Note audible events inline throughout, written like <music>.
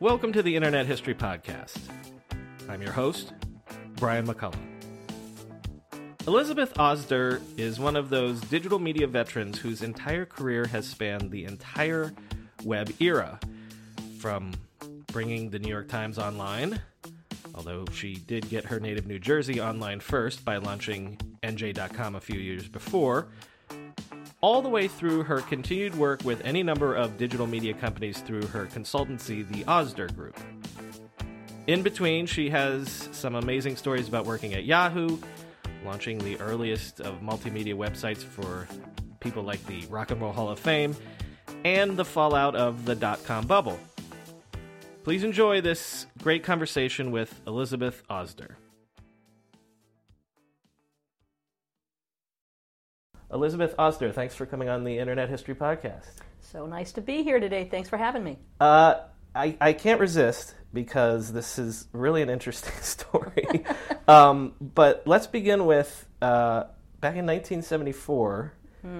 Welcome to the Internet History Podcast. I'm your host, Brian McCullough. Elizabeth Osder is one of those digital media veterans whose entire career has spanned the entire web era, from bringing the New York Times online, although she did get her native New Jersey online first by launching NJ.com a few years before, all the way through her continued work with any number of digital media companies through her consultancy, the Osder Group. In between, she has some amazing stories about working at Yahoo, launching the earliest of multimedia websites for people like the Rock and Roll Hall of Fame, and the fallout of the dot com bubble. Please enjoy this great conversation with Elizabeth Osder. Elizabeth Osder, thanks for coming on the Internet History Podcast. So nice to be here today. Thanks for having me. Uh, I, I can't resist because this is really an interesting <laughs> story. <laughs> um, but let's begin with uh, back in 1974,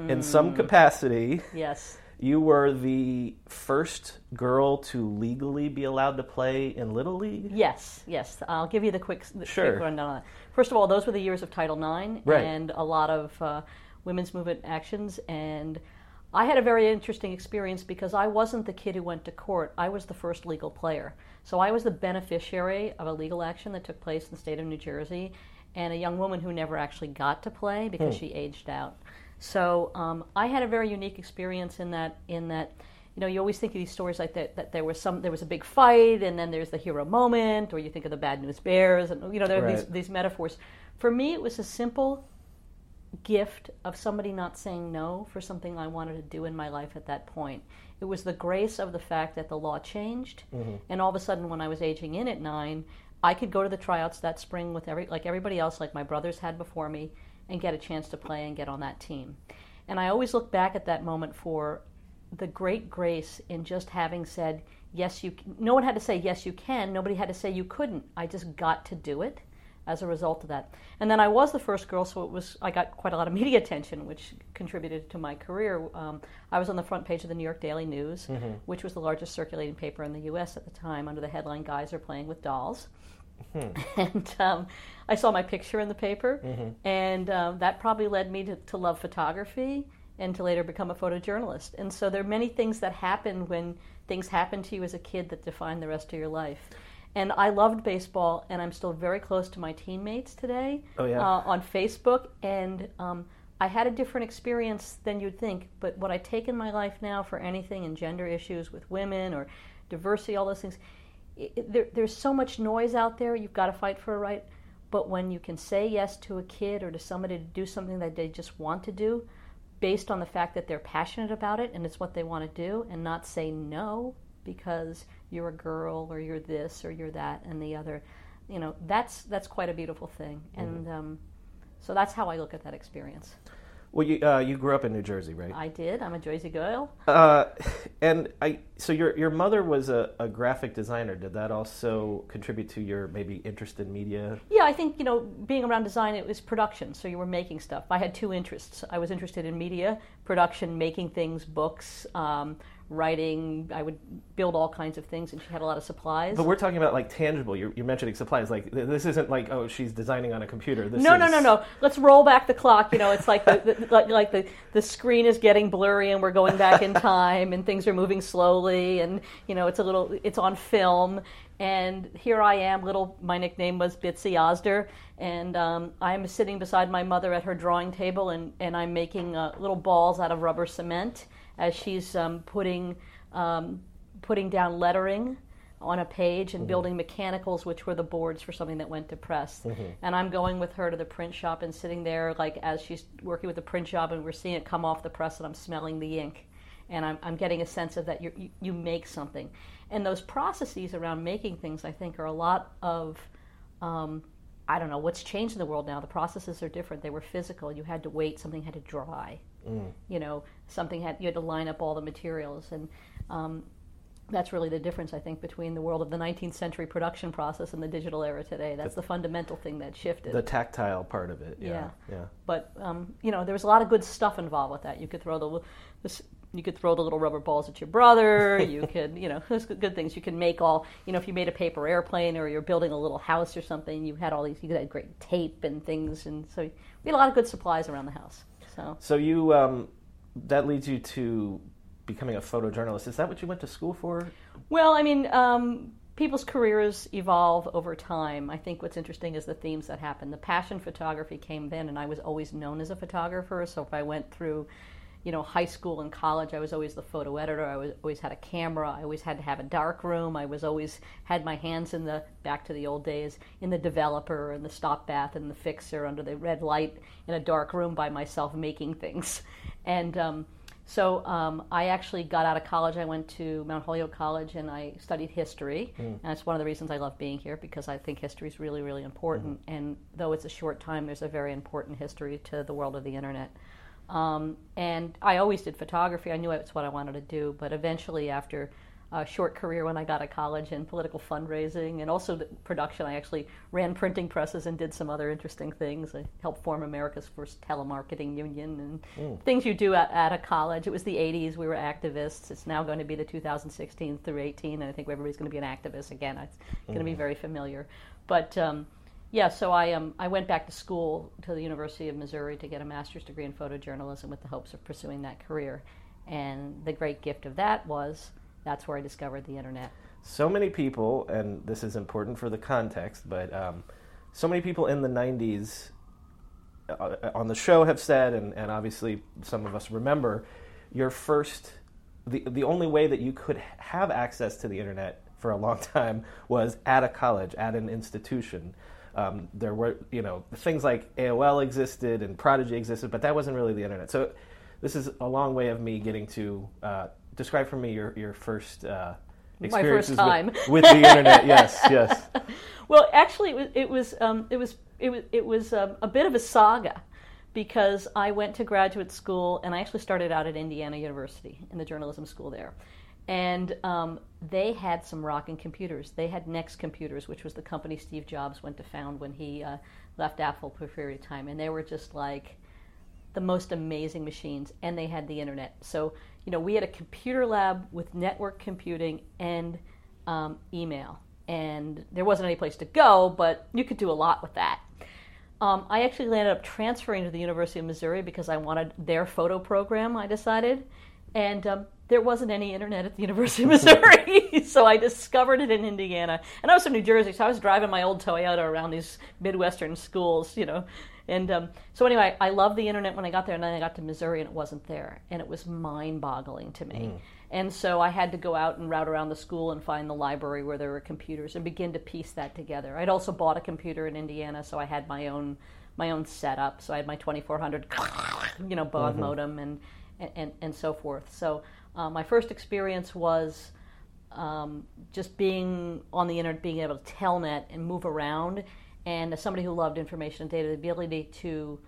in some capacity, Yes. you were the first girl to legally be allowed to play in Little League. Yes, yes. I'll give you the quick, the Sure. quick rundown on that. First of all, those were the years of Title IX Right. and a lot of uh, women's movement actions. And I had a very interesting experience because I wasn't the kid who went to court. I was the first legal player. So I was the beneficiary of a legal action that took place in the state of New Jersey and a young woman who never actually got to play because she aged out. So um, I had a very unique experience in that in that you know you always think of these stories like that that there was some there was a big fight and then there's the hero moment or you think of the bad news bears and you know there are these these metaphors. For me, it was a simple gift of somebody not saying no for something I wanted to do in my life at that point. It was the grace of the fact that the law changed, mm-hmm. and all of a sudden, when I was aging in at nine, I could go to the tryouts that spring with every like everybody else, like my brothers had before me, and get a chance to play and get on that team. And I always look back at that moment for the great grace in just having said yes. You no one had to say yes you can. Nobody had to say you couldn't. I just got to do it as a result of that. And then I was the first girl, so it was I got quite a lot of <laughs> media attention, which contributed to my career. Um, I was on the front page of the New York Daily News, which was the largest circulating paper in the U.S. at the time, under the headline "Guys are playing with dolls." <laughs> and um, I saw my picture in the paper, and um, that probably led me to, to love photography and to later become a photojournalist. And so there are many things that happen when things happen to you as a kid that define the rest of your life. And I loved baseball, and I'm still very close to my teammates today Oh, yeah? uh, on Facebook. And um, I had a different experience than you'd think. But what I take in my life now for anything in gender issues with women or diversity, all those things, it, there, there's so much noise out there. You've got to fight for a right. But when you can say yes to a kid or to somebody to do something that they just want to do, based on the fact that they're passionate about it and it's what they want to do, and not say no because you're a girl or you're this or you're that and the other, you know, that's that's quite a beautiful thing. And um, so that's how I look at that experience. Well, you uh, you grew up in New Jersey, right? I did. I'm a Jersey girl. Uh, and I so your your mother was a, a graphic designer. Did that also contribute to your maybe interest in media? Yeah, I think you know, being around design, it was production. So you were making stuff. I had two interests. I was interested in media production, making things, books, um, writing. I would build all kinds of things, and she had a lot of supplies. But we're talking about like tangible. You're, you're mentioning supplies. Like th- this isn't like oh she's designing on a computer. This no, is, no, no, no. Let's roll back the clock. You know, it's like the, the like, like the the screen is getting blurry, and we're going back in time, and things are moving slowly, and you know, it's a little, it's on film, and here I am, little. My nickname was Bitsy Osder, and um, I'm sitting beside my mother at her drawing table, and and I'm making uh, little balls out of rubber cement as she's um, putting um, putting down lettering on a page and building mechanicals, which were the boards for something that went to press. And I'm going with her to the print shop and sitting there, like as she's working with the print shop, and we're seeing it come off the press, and I'm smelling the ink, and I'm, I'm getting a sense of that you're, you you make something. And those processes around making things, I think, are a lot of um, I don't know what's changed in the world now. The processes are different. They were physical. You had to wait. Something had to dry. You know, something had you had to line up all the materials, and um, that's really the difference I think between the world of the 19th century production process and the digital era today. That's the, fundamental thing that shifted. The tactile part of it. Yeah. Yeah. Yeah. but um, you know, there was a lot of good stuff involved with that. You could throw the this, you could throw the little rubber balls at your brother. <laughs> You could, you know, there's good things. You can make all, you know, if you made a paper airplane or you're building a little house or something, you had all these. You had great tape and things, and so we had a lot of good supplies around the house. So So you um, that leads you to becoming a photojournalist. Is that what you went to school for? Well, I mean, um, people's careers evolve over time. I think what's interesting is the themes that happen. The passion photography came then, and I was always known as a photographer. So if I went through, you know, high school and college, I was always the photo editor. I was, always had a camera. I always had to have a dark room. I was always had my hands in the back to the old days in the developer and the stop bath and the fixer under the red light in a dark room by myself making things, <laughs> and. Um, so um, I actually got out of college. I went to Mount Holyoke College and I studied history. And that's one of the reasons I love being here because I think history is really, really important. And though it's a short time, there's a very important history to the world of the internet. Um, and I always did photography. I knew it's what I wanted to do. But eventually, after a short career when I got out of college in political fundraising and also the production, I actually ran printing presses and did some other interesting things. I helped form America's first telemarketing union and things you do at, at a college. It was the 80s. We were activists. It's now going to be the 2016 through 18, and I think everybody's going to be an activist again. It's going to be very familiar. But um, yeah, so I um, I went back to school to the University of Missouri to get a master's degree in photojournalism with the hopes of pursuing that career. And the great gift of that was that's where I discovered the internet. So many people, and this is important for the context, but um, so many people in the 90s uh, on the show have said, and, and obviously some of us remember, your first, the, the only way that you could have access to the internet for a long <laughs> time was at a college, at an institution. Um, there were, you know, things like AOL existed and Prodigy existed, but that wasn't really the internet. So this is a long way of me getting to uh, describe for me your your first uh, My experiences first time. with, <laughs> with the internet. Yes, yes. <laughs> Well, actually, it was it was um, it was it was it was um, a bit of a saga because I went to graduate school and I actually started out at Indiana University in the journalism school there, and um, they had some rocking computers. They had Next Computers, which was the company Steve Jobs went to found when he uh, left Apple for a period of time, and they were just like the most amazing machines, and they had the internet. So you know, we had a computer lab with network computing and um, email, and there wasn't any place to go, but you could do a lot with that. Um, I actually landed up transferring to the University of Missouri because I wanted their photo program. I decided, and um, there wasn't any internet at the University of Missouri, <laughs> so I discovered it in Indiana. And I was from New Jersey, so I was driving my old Toyota around these Midwestern schools, you know. And um, so anyway, I loved the internet when I got there, and then I got to Missouri and it wasn't there, and it was mind-boggling to me. And so I had to go out and route around the school and find the library where there were computers and begin to piece that together. I'd also bought a computer in Indiana, so I had my own my own setup. So I had my 2400, <laughs> you know, baud modem and, and and so forth. So uh, my first experience was um, just being on the internet, being able to telnet and move around. And as somebody who loved information and data, the ability to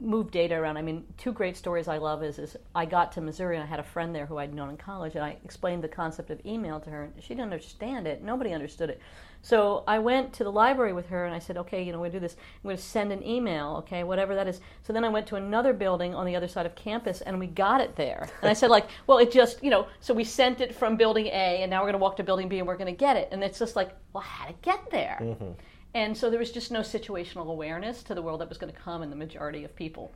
move data around. I mean, two great stories I love is, is I got to Missouri and I had a friend there who I'd known in college, and I explained the concept of email to her, and she didn't understand it. Nobody understood it. So I went to the library with her and I said, okay, you know, we're going to do this. I'm going to send an email, okay, whatever that is. So then I went to another building on the other side of campus and we got it there. And I said, like, <laughs> well, it just, you know, so we sent it from building A and now we're going to walk to building B and we're going to get it. And it's just like, well, how to get there? And so there was just no situational awareness to the world that was going to come in the majority of people.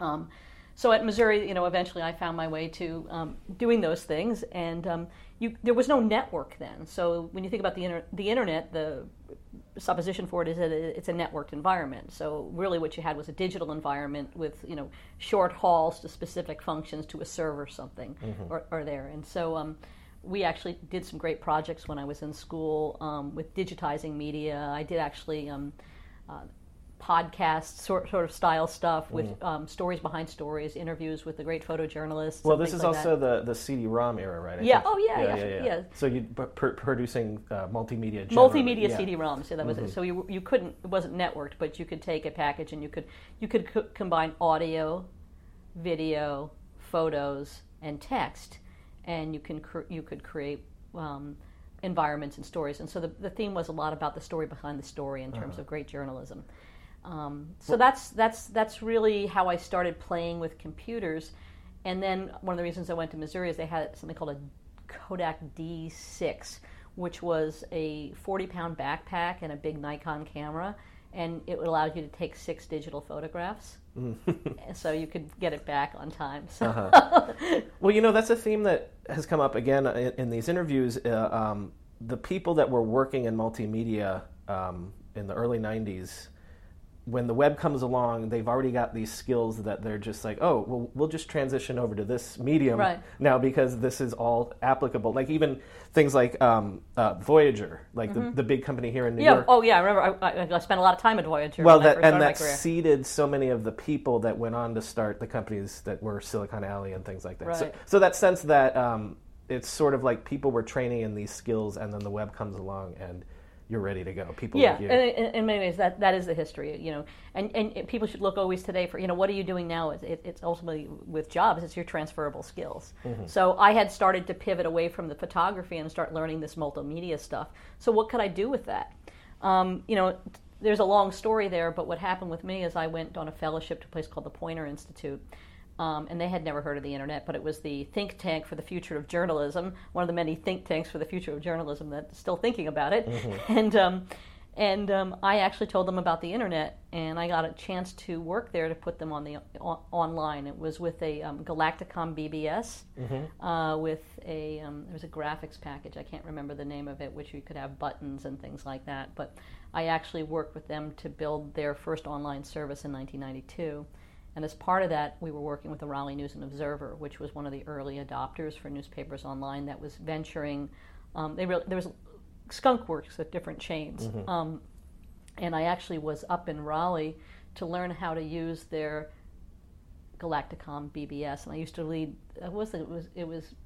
Um, so at Missouri, you know, eventually I found my way to um, doing those things, and um, you, there was no network then. So when you think about the, inter- the internet, the supposition for it is that it's a networked environment. So really, what you had was a digital environment with you know short hauls to specific functions to a server or something, or, or there. And so um, we actually did some great projects when I was in school um, with digitizing media. I did actually. Um, uh, podcast sort, sort of style stuff with um, stories behind stories, interviews with the great photojournalists. Well, this is like also that. the the CD-ROM era, right? I Yeah, think. oh, yeah, yeah, yeah. So you pr- producing uh, multimedia. generally, multimedia yeah. Mm-hmm. CD-ROMs. Yeah, that was it. So you you couldn't it wasn't networked, but you could take a package and you could you could co- combine audio video, photos, and text, and you can cr- you could create um, environments and stories. And so the, the theme was a lot about the story behind the story in terms Uh-huh. of great journalism. Um, so that's that's that's really how I started playing with computers. And then one of the reasons I went to Missouri is they had something called a Kodak D6, which was a 40 pound backpack and a big Nikon camera, and it allowed you to take six digital photographs. <laughs> so you could get it back on time. So Uh-huh. <laughs> Well, you know, that's a theme that has come up again in, in these interviews. Uh, um, the people that were working in multimedia um, in the early 90s, when the web comes along, they've already got these skills that they're just like, oh, well, we'll just transition over to this medium Right. now because this is all applicable. Like even things like um, uh, Voyager, like the, the big company here in New Mm-hmm. yeah, York. oh yeah, I remember I, I, spent a lot of time at Voyager. Well, that and that seeded so many of the people that went on to start the companies that were Silicon Alley and things like that. So, Right. so that sense that um, it's sort of like people were training in these skills, and then the web comes along, and you're ready to go. People Yeah, like you. and in, many ways, that, that is the history, you know. And, and people should look always today for, you know, what are you doing now? It, it, it's ultimately with jobs, it's your transferable skills. So I had started to pivot away from the photography and start learning this multimedia stuff. So what could I do with that? Um, you know, there's a long story there, but what happened with me is I went on a fellowship to a place called the Poynter Institute. Um, and they had never heard of the internet, but it was the think tank for the future of journalism, one of the many think tanks for the future of journalism that's still thinking about it. <laughs> And um, and um, I actually told them about the internet, and I got a chance to work there to put them on the on, online. It was with a um, Galacticomm BBS, uh, with a um, there was a graphics package. I can't remember the name of it, which you could have buttons and things like that. But I actually worked with them to build their first online service in 1992. And as part of that, we were working with the Raleigh News and Observer, which was one of the early adopters for newspapers online that was venturing. Um, they really, there was skunk works at different chains, um, and I actually was up in Raleigh to learn how to use their Galacticomm BBS, and I used to lead. It was it was it was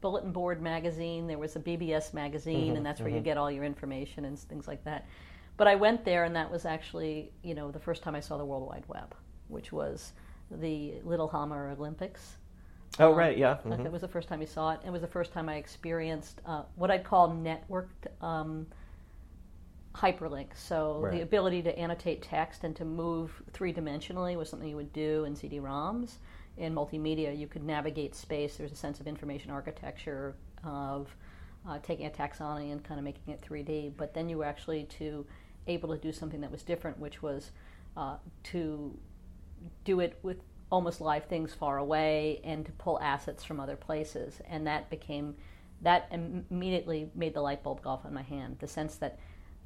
bulletin board magazine. There was a BBS magazine, and that's where you get all your information and things like that. But I went there, and that was actually, you know, the first time I saw the World Wide Web, which was the Lillehammer Olympics. oh, right, yeah. Mhm. That was the first time I saw it. It was the first time I experienced uh, what I'd call networked um, hyperlinks. So Right. the ability to annotate text and to move three dimensionally was something you would do in CD-ROMs. In multimedia, you could navigate space. There's a sense of information architecture of uh, taking a taxonomy and kind of making it 3D. But then you were actually to able to do something that was different, which was uh, to do it with almost live things far away and to pull assets from other places. And that became that immediately made the light bulb go off in my hand. The sense that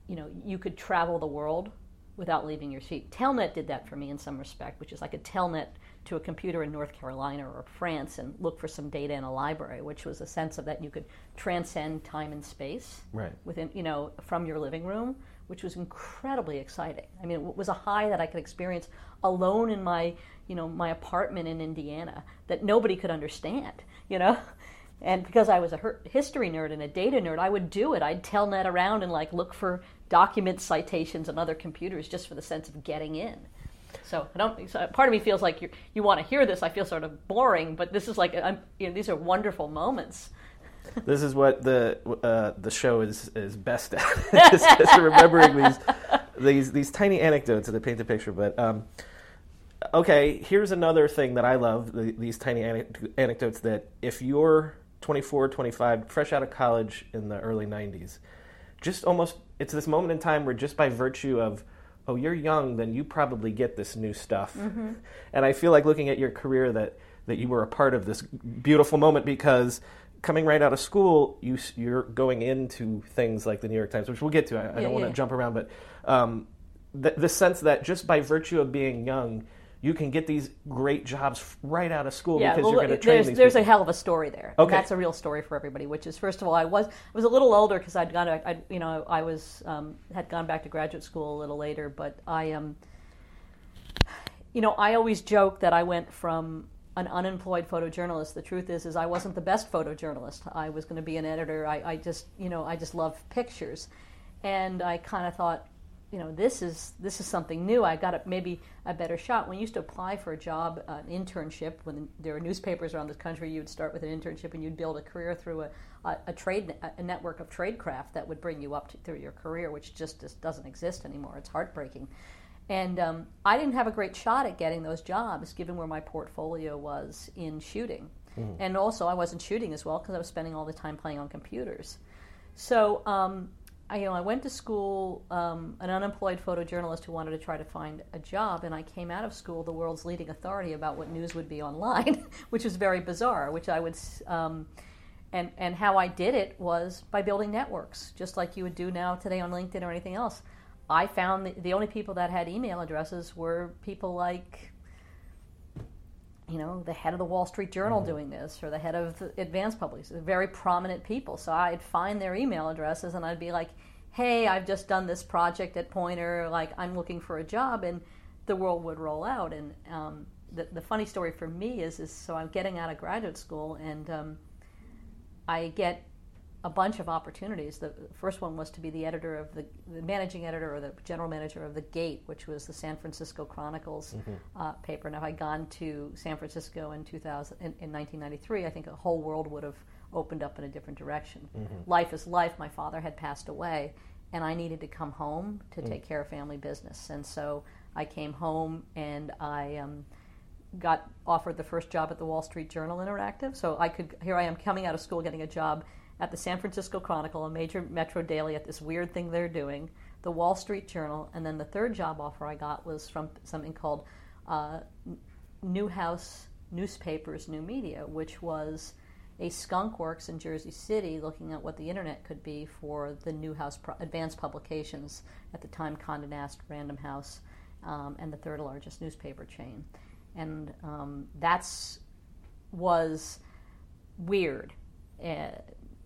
you know you could travel the world without leaving your seat. Telnet did that for me in some respect which is i could telnet to a computer in north carolina or france and look for some data in a library which was a sense of that you could transcend time and space Right. within you know from your living room which was incredibly exciting i mean it was a high that i could experience alone in my you know my apartment in indiana that nobody could understand you know <laughs> and because i was a history nerd and a data nerd i would do it i'd tell telnet around and like look for document citations on other computers just for the sense of getting in so I don't. So part of me feels like you you want to hear this. I feel sort of boring, but this is like I'm, you know, these are wonderful moments. This is what the uh, the show is is best at, <laughs> is <laughs> just remembering these these these tiny anecdotes that paint a picture. But um, okay, here's another thing that I love: the, these tiny anec- anecdotes. That if you're 24, 25, fresh out of college in the early 90s, just almost it's this moment in time where just by virtue of oh you're young then you probably get this new stuff and i feel like looking at your career that that you were a part of this beautiful moment because coming right out of school you, you're going into things like the new york times which we'll get to i, I don't want to jump around but um, the, the sense that just by virtue of being young you can get these great jobs right out of school because well, you're going to train there's these there's people. a hell of a story there. And Okay. that's a real story for everybody. Which is, first of all, I was I was a little older because I'd gone, I you know, I was um, had gone back to graduate school a little later. But I um, you know, I always joke that I went from an unemployed photojournalist. The truth is, is I wasn't the best photojournalist. I was going to be an editor. I, I just, you know, I just love pictures, and I kind of thought, you know, this is this is something new. I got a, maybe a better shot. When you used to apply for a job, an internship, when there were newspapers around the country, you would start with an internship and you'd build a career through a, a, a trade a network of tradecraft that would bring you up to, through your career, which just, just doesn't exist anymore. It's heartbreaking. And um, I didn't have a great shot at getting those jobs, given where my portfolio was in shooting. Mm. And also, I wasn't shooting as well because I was spending all the time playing on computers. So um, I, you know, I went to school, um, an unemployed photojournalist who wanted to try to find a job, and I came out of school the world's leading authority about what news would be online, <laughs> which was very bizarre. Which I would, um, and and how I did it was by building networks, just like you would do now today on LinkedIn or anything else. I found the, the only people that had email addresses were people like you know, the head of the Wall Street Journal mm-hmm. doing this, or the head of the Advanced Publishing, very prominent people. So I'd find their email addresses and I'd be like, hey, I've just done this project at Poynter, like I'm looking for a job, and the world would roll out. And um, the, the funny story for me is, is so I'm getting out of graduate school and um, I get a bunch of opportunities. The first one was to be the editor of the, the managing editor or the general manager of the Gate, which was the San Francisco Chronicles mm-hmm. uh, paper. Now, if I'd gone to San Francisco in 2000 in, in, 1993, I think the whole world would have opened up in a different direction. Mm-hmm. Life is life. My father had passed away, and I needed to come home to mm. take care of family business. And so I came home and I. Um, got offered the first job at the Wall Street Journal Interactive. So I could here I am coming out of school getting a job at the San Francisco Chronicle, a major metro daily, at this weird thing they're doing, the Wall Street Journal, and then the third job offer I got was from something called uh, Newhouse Newspapers New Media, which was a skunk works in Jersey City looking at what the internet could be for the Newhouse Pro- Advanced Publications, at the time Condé Nast, Random House, um, and the third largest newspaper chain. And um, that's was weird. Uh,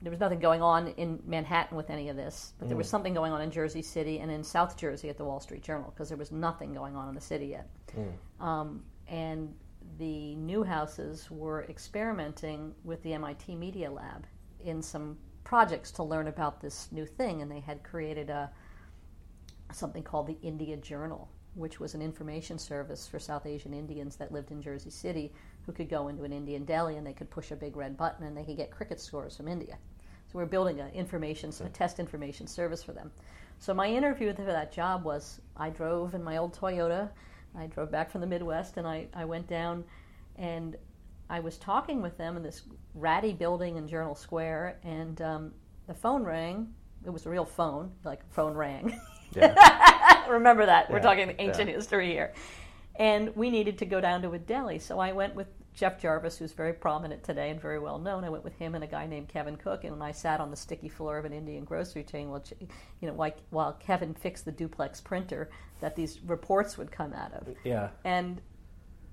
there was nothing going on in Manhattan with any of this, but there was mm. something going on in Jersey City and in South Jersey at the Wall Street Journal because there was nothing going on in the city yet. Mm. Um, and the Newhouses were experimenting with the MIT Media Lab in some projects to learn about this new thing, and they had created a something called the India Journal, which was an information service for South Asian Indians that lived in Jersey City who could go into an Indian deli and they could push a big red button and they could get cricket scores from India. So we're building a information, a test information service for them. So my interview for that job was I drove in my old Toyota. I drove back from the Midwest and I, I went down and I was talking with them in this ratty building in Journal Square and um, the phone rang. It was a real phone, like phone rang. Yeah. <laughs> Remember that. Yeah. We're talking ancient yeah. history here. And we needed to go down to a deli. So I went with Jeff Jarvis, who's very prominent today and very well known. I went with him and a guy named Kevin Cook, and I sat on the sticky floor of an Indian grocery chain while, you know, while, while Kevin fixed the duplex printer that these reports would come out of. Yeah. And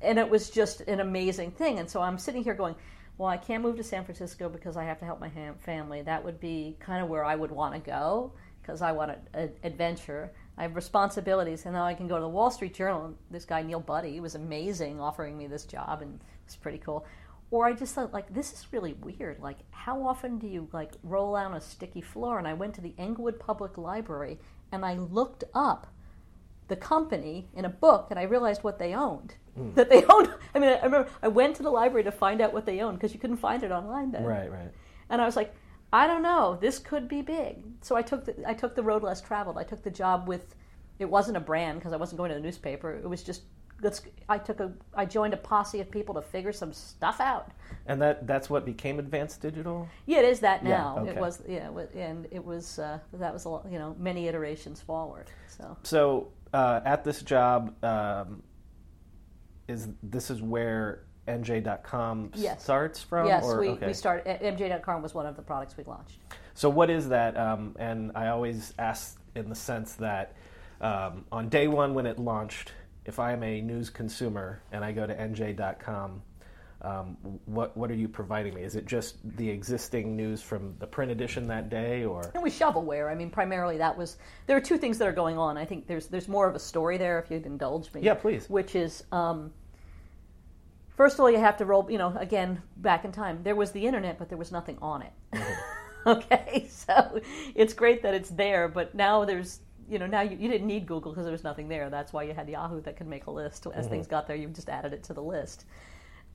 and it was just an amazing thing. And so I'm sitting here going, well, I can't move to San Francisco because I have to help my family. That would be kind of where I would want to go because I want an adventure. I have responsibilities, and now I can go to the Wall Street Journal. This guy Neil Budde was amazing, offering me this job, and it was pretty cool. Or I just thought, like, this is really weird. Like, how often do you like roll out on a sticky floor? And I went to the Englewood Public Library and I looked up the company in a book, and I realized what they owned. Mm. <laughs> That they owned. I mean, I remember I went to the library to find out what they owned because you couldn't find it online then. Right, right. And I was like, I don't know. This could be big. So I took the, I took the road less traveled. I took the job with. It wasn't a brand because I wasn't going to the newspaper. It was just let's. I took a. I joined a posse of people to figure some stuff out. And that that's what became Advanced Digital. Yeah, it is that now. Yeah, okay. It was yeah, and it was uh, that was a, lot, you know many iterations forward. So so uh, at this job, um, is this is where NJ.com yes. starts from? Yes, or, we, okay. we started. NJ.com was one of the products we launched. So what is that? Um, and I always ask in the sense that um, on day one when it launched, if I'm a news consumer and I go to NJ.com, um, what what are you providing me? Is it just the existing news from the print edition that day, or and we shovelware? I mean, primarily that was. There are two things that are going on. I think there's there's more of a story there, if you'd indulge me. Yeah, please. Which is um, First of all, you have to roll, you know, again, back in time, there was the internet, but there was nothing on it. Mm-hmm. <laughs> okay, so it's great that it's there, but now there's you know now you, you didn't need Google because there was nothing there. That's why you had Yahoo that could make a list. As Mm-hmm. things got there, you just added it to the list.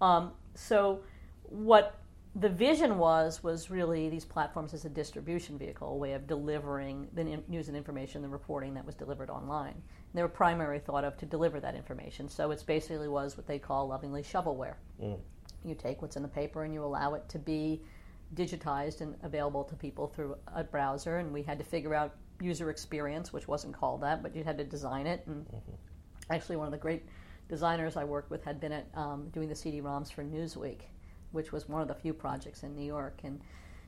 Um, so what the vision was was really these platforms as a distribution vehicle, a way of delivering the news and information, the reporting that was delivered online. Were primarily thought of to deliver that information. So it's basically was what they call lovingly shovelware. You take what's in the paper and you allow it to be digitized and available to people through a browser. And we had to figure out user experience, which wasn't called that, but you had to design it. And actually, one of the great designers I worked with had been at um, doing the CD-ROMs for Newsweek, which was one of the few projects in New York, and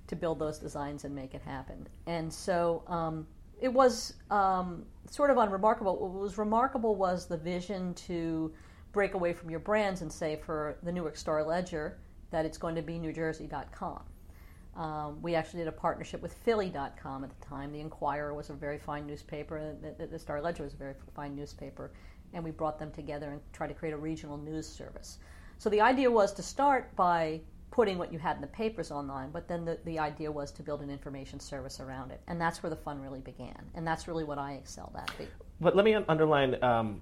to build those designs and make it happen. And so um, it was um, sort of unremarkable. What was remarkable was the vision to break away from your brands and say for the Newark Star Ledger that it's going to be NewJersey.com. Um, we actually did a partnership with Philly.com at the time. The Inquirer was a very fine newspaper, the, the Star Ledger was a very fine newspaper, and we brought them together and tried to create a regional news service. So the idea was to start by putting what you had in the papers online, but then the, the idea was to build an information service around it. And that's where the fun really began. And that's really what I excelled at. But let me underline. Um,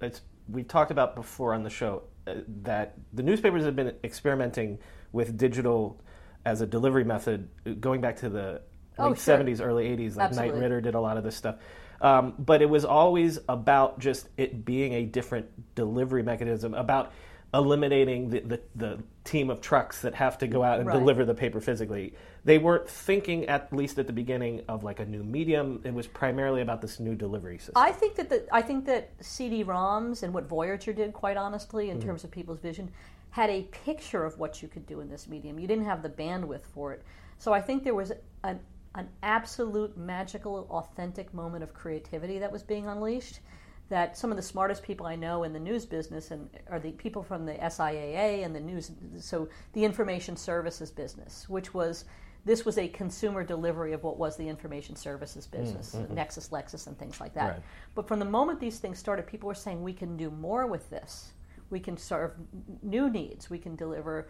it's we talked about before on the show uh, that the newspapers have been experimenting with digital as a delivery method uh, going back to the Oh, late sure. 70s, early 80s. Like Absolutely. Knight Ridder did a lot of this stuff. Um, but it was always about just it being a different delivery mechanism, about eliminating the, the, the team of trucks that have to go out and Right. deliver the paper physically. They weren't thinking, at least at the beginning, of like a new medium. It was primarily about this new delivery system. I think that the, I think that CD-ROMs and what Voyager did, quite honestly, Mm-hmm. in terms of people's vision, had a picture of what you could do in this medium. You didn't have the bandwidth for it, so I think there was an an absolute magical, authentic moment of creativity that was being unleashed. That some of the smartest people I know in the news business and are the people from the SIAA and the news, so the information services business, which was this was a consumer delivery of what was the information services business, Nexis, Lexis, and things like that. Right. But from the moment these things started, people were saying we can do more with this. We can serve new needs. We can deliver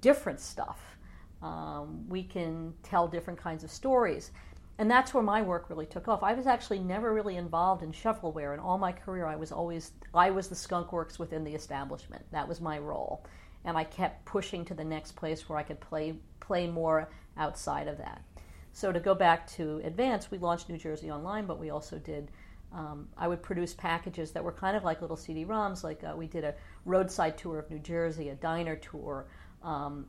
different stuff. Um, we can tell different kinds of stories. And that's where my work really took off. I was actually never really involved in shovelware. In all my career, I was always I was the skunk works within the establishment. That was my role, and I kept pushing to the next place where I could play play more outside of that. So to go back to Advance, we launched New Jersey Online, but we also did. Um, I would produce packages that were kind of like little CD-ROMs. Like uh, we did a roadside tour of New Jersey, a diner tour. Um,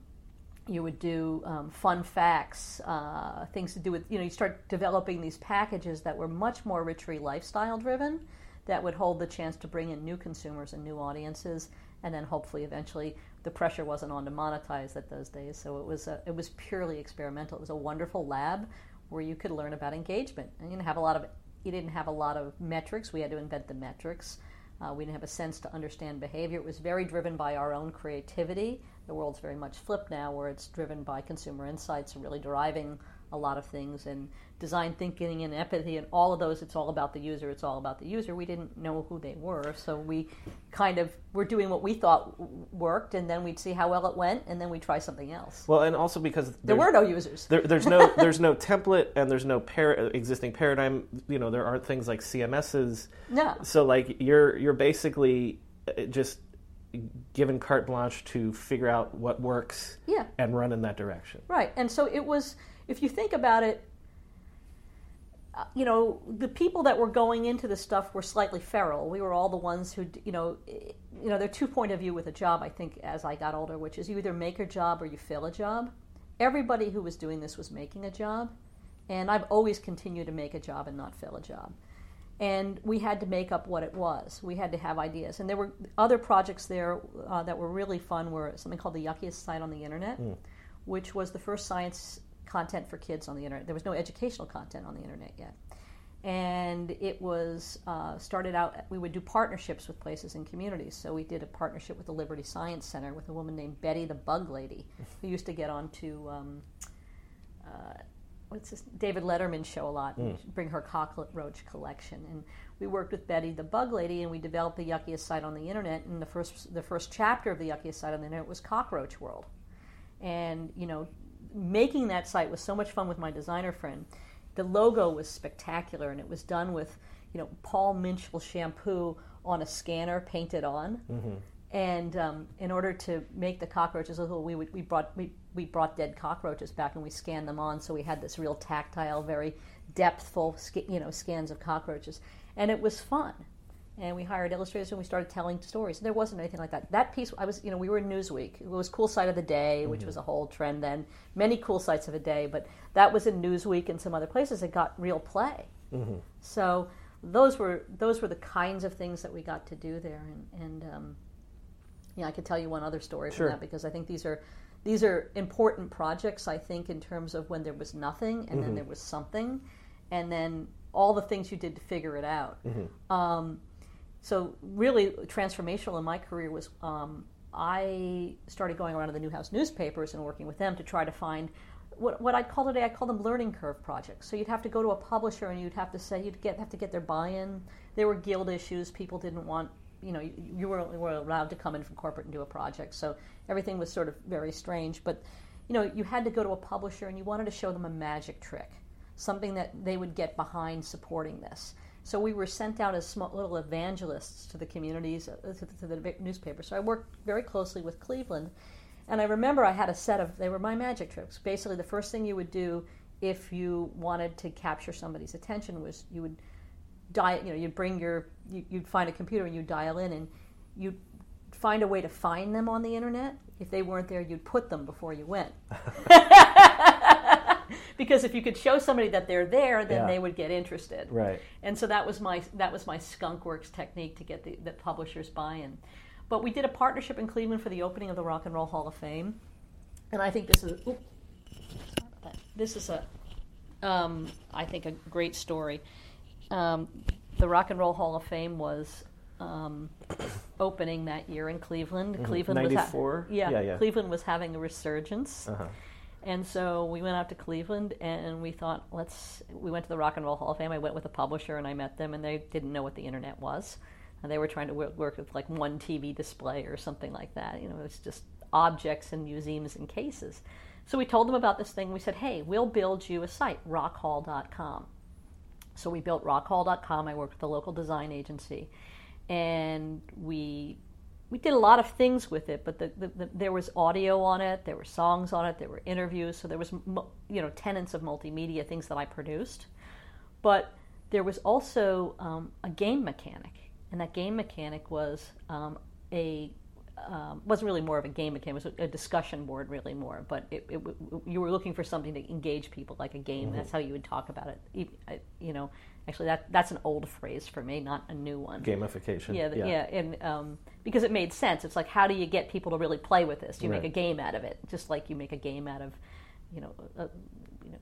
you would do um, fun facts, uh, things to do with, you know, you start developing these packages that were much more richly lifestyle driven, that would hold the chance to bring in new consumers and new audiences, and then hopefully eventually the pressure wasn't on to monetize at those days. So it was a, it was purely experimental. It was a wonderful lab where you could learn about engagement. And you didn't have a lot of you didn't have a lot of metrics. We had to invent the metrics. Uh, we didn't have a sense to understand behavior. It was very driven by our own creativity. The world's very much flipped now, where it's driven by consumer insights and really deriving a lot of things and design thinking and empathy and all of those. It's all about the user. It's all about the user. We didn't know who they were, so we kind of were doing what we thought worked, and then we'd see how well it went, and then we'd try something else. Well, and also because There were no users. there, there's no <laughs> there's no template and there's no par- existing paradigm. You know, there aren't things like CMSs. No. So like you're you're basically uh, just given carte blanche to figure out what works Yeah. and run in that direction. Right. And so it was, if you think about it, uh, you know, the people that were going into this stuff were slightly feral. We were all the ones who, you know, eh, you know, there are two point of view with a job. I think as I got older, which is you either make a job or you fail a job. Everybody who was doing this was making a job, and I've always continued to make a job and not fail a job. And we had to make up what it was. We had to have ideas, and there were other projects there uh, that were really fun. Were something called the Yuckiest Site on the Internet, which was the first science content for kids on the internet. There was no educational content on the internet yet. And it was uh, started out, we would do partnerships with places and communities. So we did a partnership with the Liberty Science Center with a woman named Betty the Bug Lady, who used to get on to, um, uh, what's this, David Letterman's show a lot, and bring her cockroach collection. And we worked with Betty the Bug Lady, and we developed the Yuckiest Site on the internet. And the first, the first chapter of the Yuckiest Site on the internet was Cockroach World and you know making that site was so much fun with my designer friend the logo was spectacular, and it was done with you know Paul Mitchell shampoo on a scanner painted on. And um, in order to make the cockroaches little, we would, we brought we, we brought dead cockroaches back and we scanned them on, so we had this real tactile, very depthful, you know, scans of cockroaches, and it was fun. And we hired illustrators and we started telling stories. There wasn't anything like that. That piece, I was, you know, we were in Newsweek. It was Cool Site of the Day, which was a whole trend then. Many cool sites of the day, but that was in Newsweek and some other places It got real play. So those were those were the kinds of things that we got to do there, and, and um, yeah, I could tell you one other story Sure. from that because I think these are these are important projects. I think in terms of when there was nothing and then there was something, and then all the things you did to figure it out. Um, so really transformational in my career was um, I started going around to the Newhouse newspapers and working with them to try to find what, what I'd call today I call them learning curve projects. So you'd have to go to a publisher and you'd have to say you'd get have to get their buy-in. There were guild issues. People didn't want you know you, you were, were allowed to come in from corporate and do a project. So everything was sort of very strange. But you know you had to go to a publisher and you wanted to show them a magic trick, something that they would get behind supporting this. So we were sent out as small, little evangelists to the communities, uh, to, to the big newspapers. So I worked very closely with Cleveland, and I remember I had a set of they were my magic tricks. Basically, the first thing you would do if you wanted to capture somebody's attention was you would dial. You know, you'd bring your you, you'd find a computer and you'd dial in, and you'd find a way to find them on the internet. If they weren't there, you'd put them before you went. <laughs> <laughs> because if you could show somebody that they're there, then Yeah. they would get interested. Right. And so that was my that was my skunk works technique to get the, the publishers buy-in. But we did a partnership in Cleveland for the opening of the Rock and Roll Hall of Fame, and I think this is oop, sorry about that. this is a um, I think a great story. Um, the Rock and Roll Hall of Fame was um, opening that year in Cleveland. Cleveland was 94? yeah, Mm-hmm. Yeah, yeah. Cleveland was having a resurgence. Uh-huh. And so we went out to Cleveland and we thought, let's. We went to the Rock and Roll Hall of Fame. I went with a publisher and I met them, and they didn't know what the internet was. And they were trying to work, with like one TV display or something like that. You know, it's just objects in museums and cases. So we told them about this thing. We said, hey, we'll build you a site, rockhall.com. So we built rockhall.com. I worked with a local design agency, and we we did a lot of things with it. But the, the, the, there was audio on it, there were songs on it, there were interviews. So there was you know tenets of multimedia things that I produced, but there was also um, a game mechanic, and that game mechanic was um, a um, wasn't really more of a game mechanic. It was a discussion board, really more. But it, it, you were looking for something to engage people, like a game. That's how you would talk about it. You know, actually, that that's an old phrase for me, not a new one. Gamification. Yeah, the, yeah, and um, because it made sense. It's like, how do you get people to really play with this? You make a game out of it, just like you make a game out of, you know, uh, you know,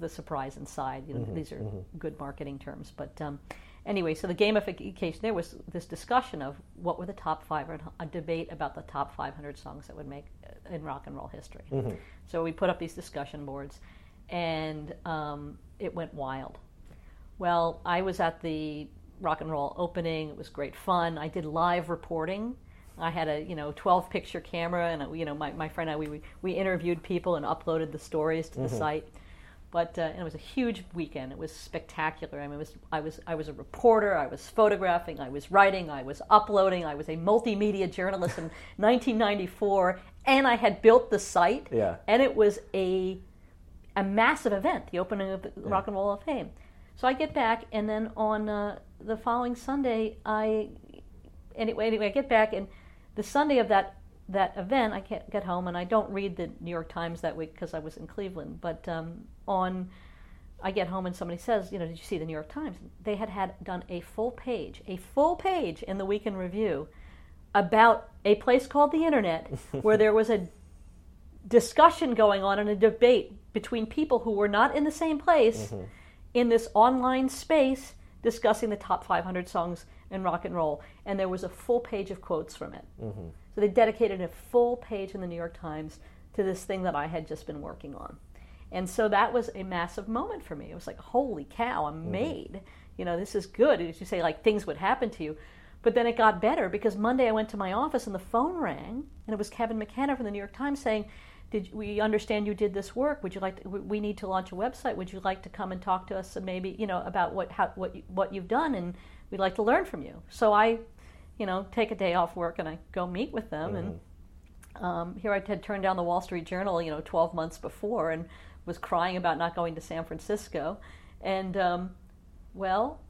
the surprise inside. You know, Mm-hmm, these are good marketing terms. But um, anyway, so the gamification there was this discussion of what were the top five, a debate about the top 500 songs that would make uh, in rock and roll history. Mm-hmm. So we put up these discussion boards, and um, it went wild. Well, I was at the rock and roll opening. It was great fun. I did live reporting. I had a you know 12 picture camera, and you know my, my friend and I we we interviewed people and uploaded the stories to the site. But uh, and it was a huge weekend. It was spectacular. I mean, it was I was I was a reporter. I was photographing. I was writing. I was uploading. I was a multimedia journalist in <laughs> 1994, and I had built the site. Yeah. And it was a a massive event, the opening of the Rock and Roll Hall of Fame. So I get back, and then on uh, the following Sunday, I anyway, anyway I get back, and the Sunday of that that event, I can't get home, and I don't read the New York Times that week because I was in Cleveland. But um, on I get home and somebody says, you know, did you see the New York Times? They had had done a full page, a full page in the Weekend Review about a place called the Internet, <laughs> where there was a discussion going on and a debate between people who were not in the same place in this online space discussing the top 500 songs in rock and roll. And there was a full page of quotes from it. Mm-hmm. So they dedicated a full page in the New York Times to this thing that I had just been working on. And so that was a massive moment for me. It was like, holy cow, I'm mm-hmm. made. You know, this is good. As you say, like things would happen to you. But then it got better because Monday I went to my office and the phone rang, and it was Kevin McKenna from the New York Times saying, did we understand you did this work? Would you like to, we need to launch a website? Would you like to come and talk to us and maybe you know about what how, what what you've done and we'd like to learn from you. So I, you know, take a day off work and I go meet with them mm-hmm. and. Um, here I had turned down the Wall Street Journal, you know, 12 months before, and was crying about not going to San Francisco. And um, well,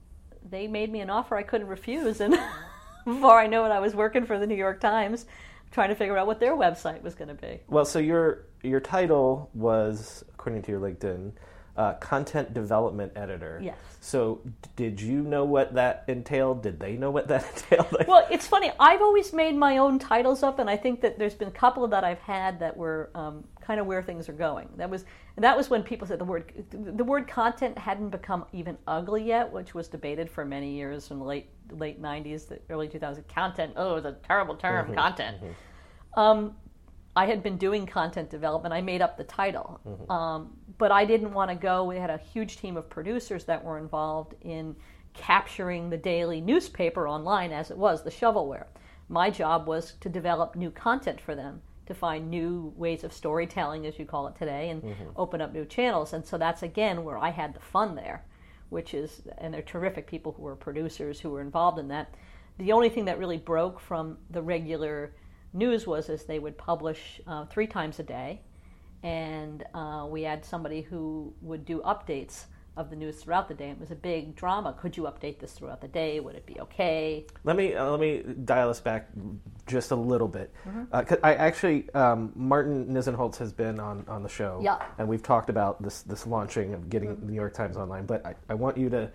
they made me an offer I couldn't refuse, and <laughs> before I know it, I was working for the New York Times, trying to figure out what their website was going to be. Well, so your your title was, according to your LinkedIn, uh, content development editor. Yes. So, did you know what that entailed? Did they know what that <laughs> entailed? well, it's funny. I've always made my own titles up, and I think that there's been a couple that I've had that were um, kind of where things are going. That was that was when people said the word the word content hadn't become even ugly yet, which was debated for many years in the late late '90s, the early 2000s. Content, oh, it's a terrible term, mm-hmm. content. Mm-hmm. Um, I had been doing content development. I made up the title, mm-hmm. um, but I didn't want to go. We had a huge team of producers that were involved in capturing the daily newspaper online as it was, the shovelware. My job was to develop new content for them, to find new ways of storytelling, as you call it today, and mm-hmm. open up new channels. And so that's again where I had the fun there, which is, and they're terrific people who were producers who were involved in that. The only thing that really broke from the regular news was is they would publish uh, three times a day, and uh, we had somebody who would do updates of the news throughout the day. It was a big drama. Could you update this throughout the day? Would it be okay? Let me uh, let me dial us back just a little bit. Mm-hmm. Uh, I actually um, Martin Nisenholtz has been on, on the show, yeah. and we've talked about this this launching of getting mm-hmm. the New York Times online. But I, I want you to.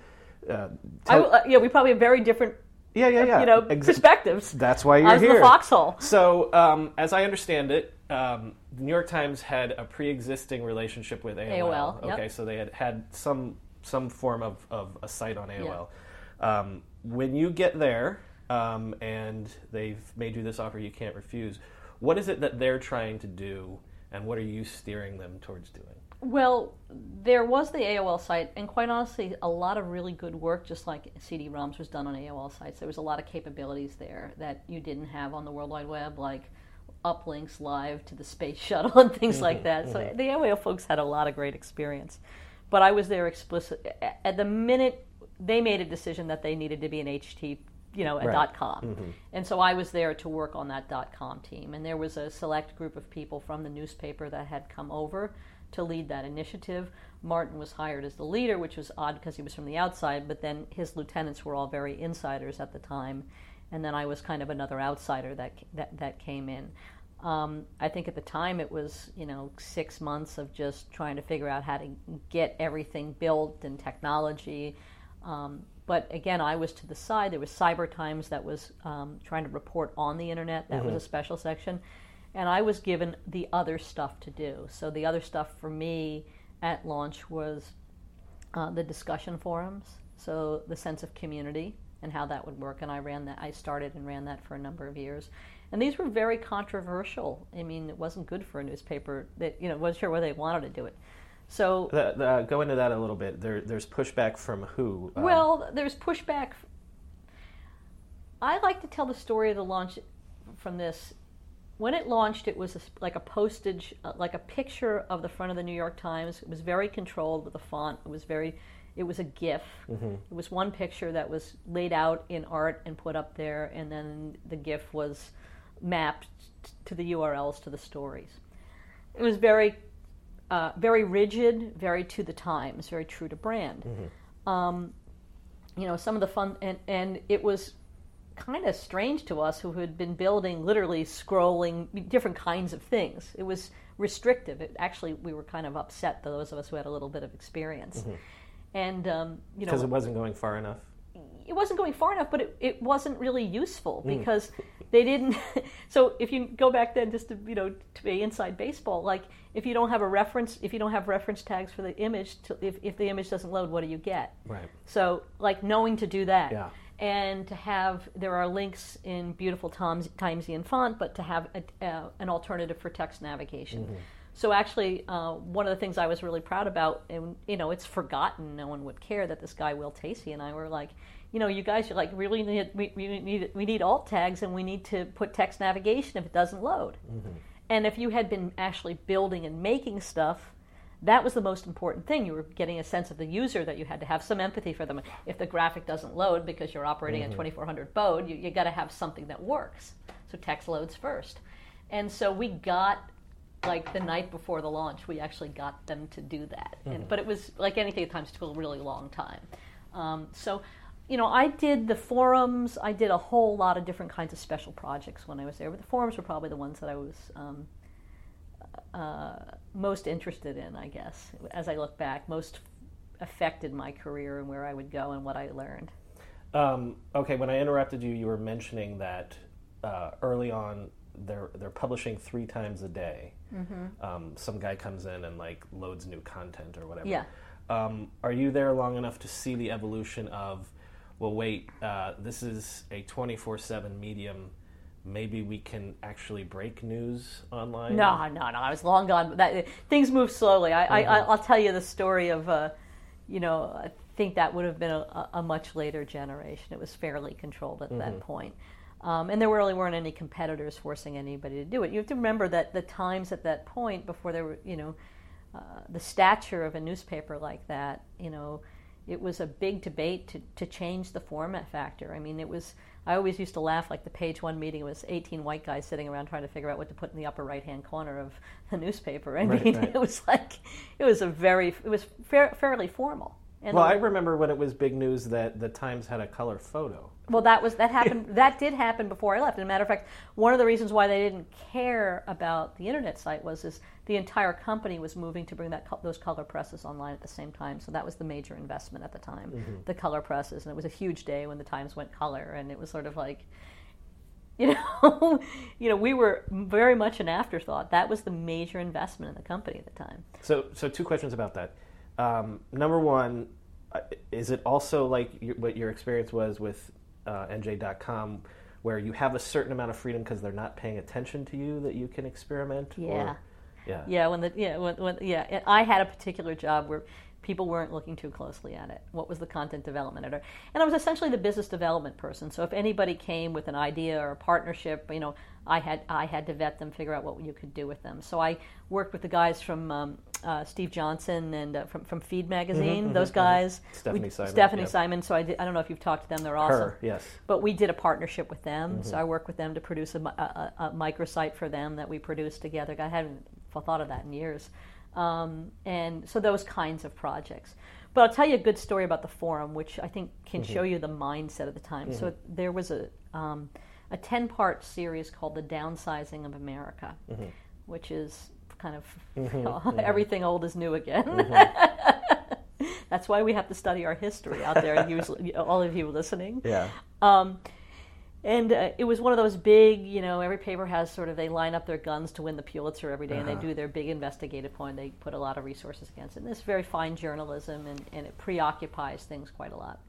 Uh, tell... I, uh, yeah, we probably have very different yeah, yeah, yeah. You know, Ex- perspectives. That's why you're as here. the foxhole. So, um, as I understand it, um, the New York Times had a pre-existing relationship with AOL. AOL okay, yep. so they had had some some form of, of a site on AOL. Um, when you get there um, and they've made you this offer you can't refuse, what is it that they're trying to do, and what are you steering them towards doing? Well, there was the AOL site, and quite honestly, a lot of really good work, just like CD-ROMs was done on AOL sites. There was a lot of capabilities there that you didn't have on the World Wide Web, like uplinks live to the space <laughs> shuttle and things mm-hmm, like that. So mm-hmm. the AOL folks had a lot of great experience. But I was there explicit at the minute they made a decision that they needed to be an HT, you know, a right. .com, mm-hmm. and so I was there to work on that .com team. And there was a select group of people from the newspaper that had come over to lead that initiative. Martin was hired as the leader, which was odd because he was from the outside, but then his lieutenants were all very insiders at the time. And then I was kind of another outsider that, that, that came in. Um, I think at the time it was, you know, six months of just trying to figure out how to get everything built and technology. Um, but again, I was to the side. There was Cyber Times that was um, trying to report on the internet. That mm-hmm. was a special section and I was given the other stuff to do. So the other stuff for me at launch was uh, the discussion forums, so the sense of community and how that would work. And I ran that. I started and ran that for a number of years. And these were very controversial. I mean, it wasn't good for a newspaper that you know wasn't sure whether they wanted to do it. So the, the, uh, go into that a little bit. There, there's pushback from who? Um, well, there's pushback. I like to tell the story of the launch from this when it launched, it was a, like a postage, uh, like a picture of the front of the New York Times. It was very controlled with a font. It was very, it was a GIF. Mm-hmm. It was one picture that was laid out in art and put up there, and then the GIF was mapped to the URLs to the stories. It was very, uh, very rigid, very to the times, very true to brand. Mm-hmm. Um, you know, some of the fun, and, and it was kind of strange to us who had been building literally scrolling different kinds of things. It was restrictive. It, actually, we were kind of upset, those of us who had a little bit of experience. Mm-hmm. And, um, you know. Because it wasn't going far enough? It wasn't going far enough, but it, it wasn't really useful mm. because mm. they didn't. <laughs> so if you go back then, just to you know to be inside baseball, like if you don't have a reference, if you don't have reference tags for the image, to, if if the image doesn't load, what do you get? Right. So like knowing to do that. Yeah and to have there are links in beautiful Times, Timesian font, but to have a, uh, an alternative for text navigation. Mm-hmm. So actually, uh, one of the things I was really proud about, and you know, it's forgotten. No one would care that this guy Will Tacey and I were like, you know, you guys are like really need we, we need we need alt tags and we need to put text navigation if it doesn't load. Mm-hmm. And if you had been actually building and making stuff, that was the most important thing. You were getting a sense of the user that you had to have some empathy for them. If the graphic doesn't load because you're operating Mm-hmm. at 2400 baud, you, you got to have something that works. So text loads first. And so we got like the night before the launch, we actually got them to do that. Mm-hmm. And, but it was like anything at times took a really long time. Um, so, you know, I did the forums. I did a whole lot of different kinds of special projects when I was there. But the forums were probably the ones that I was um, uh, most interested in, I guess, as I look back, most affected my career and where I would go and what I learned. Um, okay, when I interrupted you, you were mentioning that uh, early on they're they're publishing three times a day. Mm-hmm. Um, some guy comes in and like loads new content or whatever. Yeah. Um, are you there long enough to see the evolution of? Well, wait. Uh, this is a twenty four seven medium. Maybe we can actually break news online. No, no, no. I was long gone. That things move slowly. I, I, I'll tell you the story of, uh, you know, I think that would have been a, a much later generation. It was fairly controlled at that point. Um, and there really weren't any competitors forcing anybody to do it. You have to remember that the times at that point, before there were, you know, uh, the stature of a newspaper like that, you know, it was a big debate to, to change the format factor. I mean, it was, I always used to laugh like the page one meeting was 18 white guys sitting around trying to figure out what to put in the upper right hand corner of <laughs> the newspaper. I Right, mean, right. it was like, it was a very, it was fair, fairly formal. And Well, I remember when it was big news that the Times had a color photo. Well, that was that happened. that did happen before I left. As a matter of fact, one of the reasons why they didn't care about the internet site was is the entire company was moving to bring that those color presses online at the same time. So that was the major investment at the time, the color presses, and it was a huge day when the Times went color, and it was sort of like. <laughs> You know, you know, we were very much an afterthought. That was the major investment in the company at the time. So, so two questions about that. Um, number one, uh, is it also like your, what your experience was with uh, NJ.com, where you have a certain amount of freedom because they're not paying attention to you that you can experiment? Yeah. Or, yeah. Yeah, when the yeah when, when yeah I had a particular job where people weren't looking too closely at it. What was the content development editor? And I was essentially the business development person. So if anybody came with an idea or a partnership, you know, I had I had to vet them, figure out what you could do with them. So I worked with the guys from um, uh, Steve Johnson and uh, from from Feed Magazine. those guys, Mm-hmm, Stefanie Syman, Stefanie yep. Syman. So I did, I don't know if you've talked to them. They're awesome Her, yes. but we did a partnership with them. So I worked with them to produce a, a, a, a microsite for them that we produced together. I hadn't thought of that in years. Um, and so those kinds of projects. But I'll tell you a good story about the forum, which I think can show you the mindset of the time. So there was a, um, a 10 part series called The Downsizing of America, which is kind of <laughs> everything old is new again. <laughs> That's why we have to study our history out there, usually, <laughs> all of you listening. Yeah. Um, and uh, it was one of those big, you know, every paper has sort of, they line up their guns to win the Pulitzer every day, and they do their big investigative point. They put a lot of resources against it. And it's very fine journalism, and, and it preoccupies things quite a lot.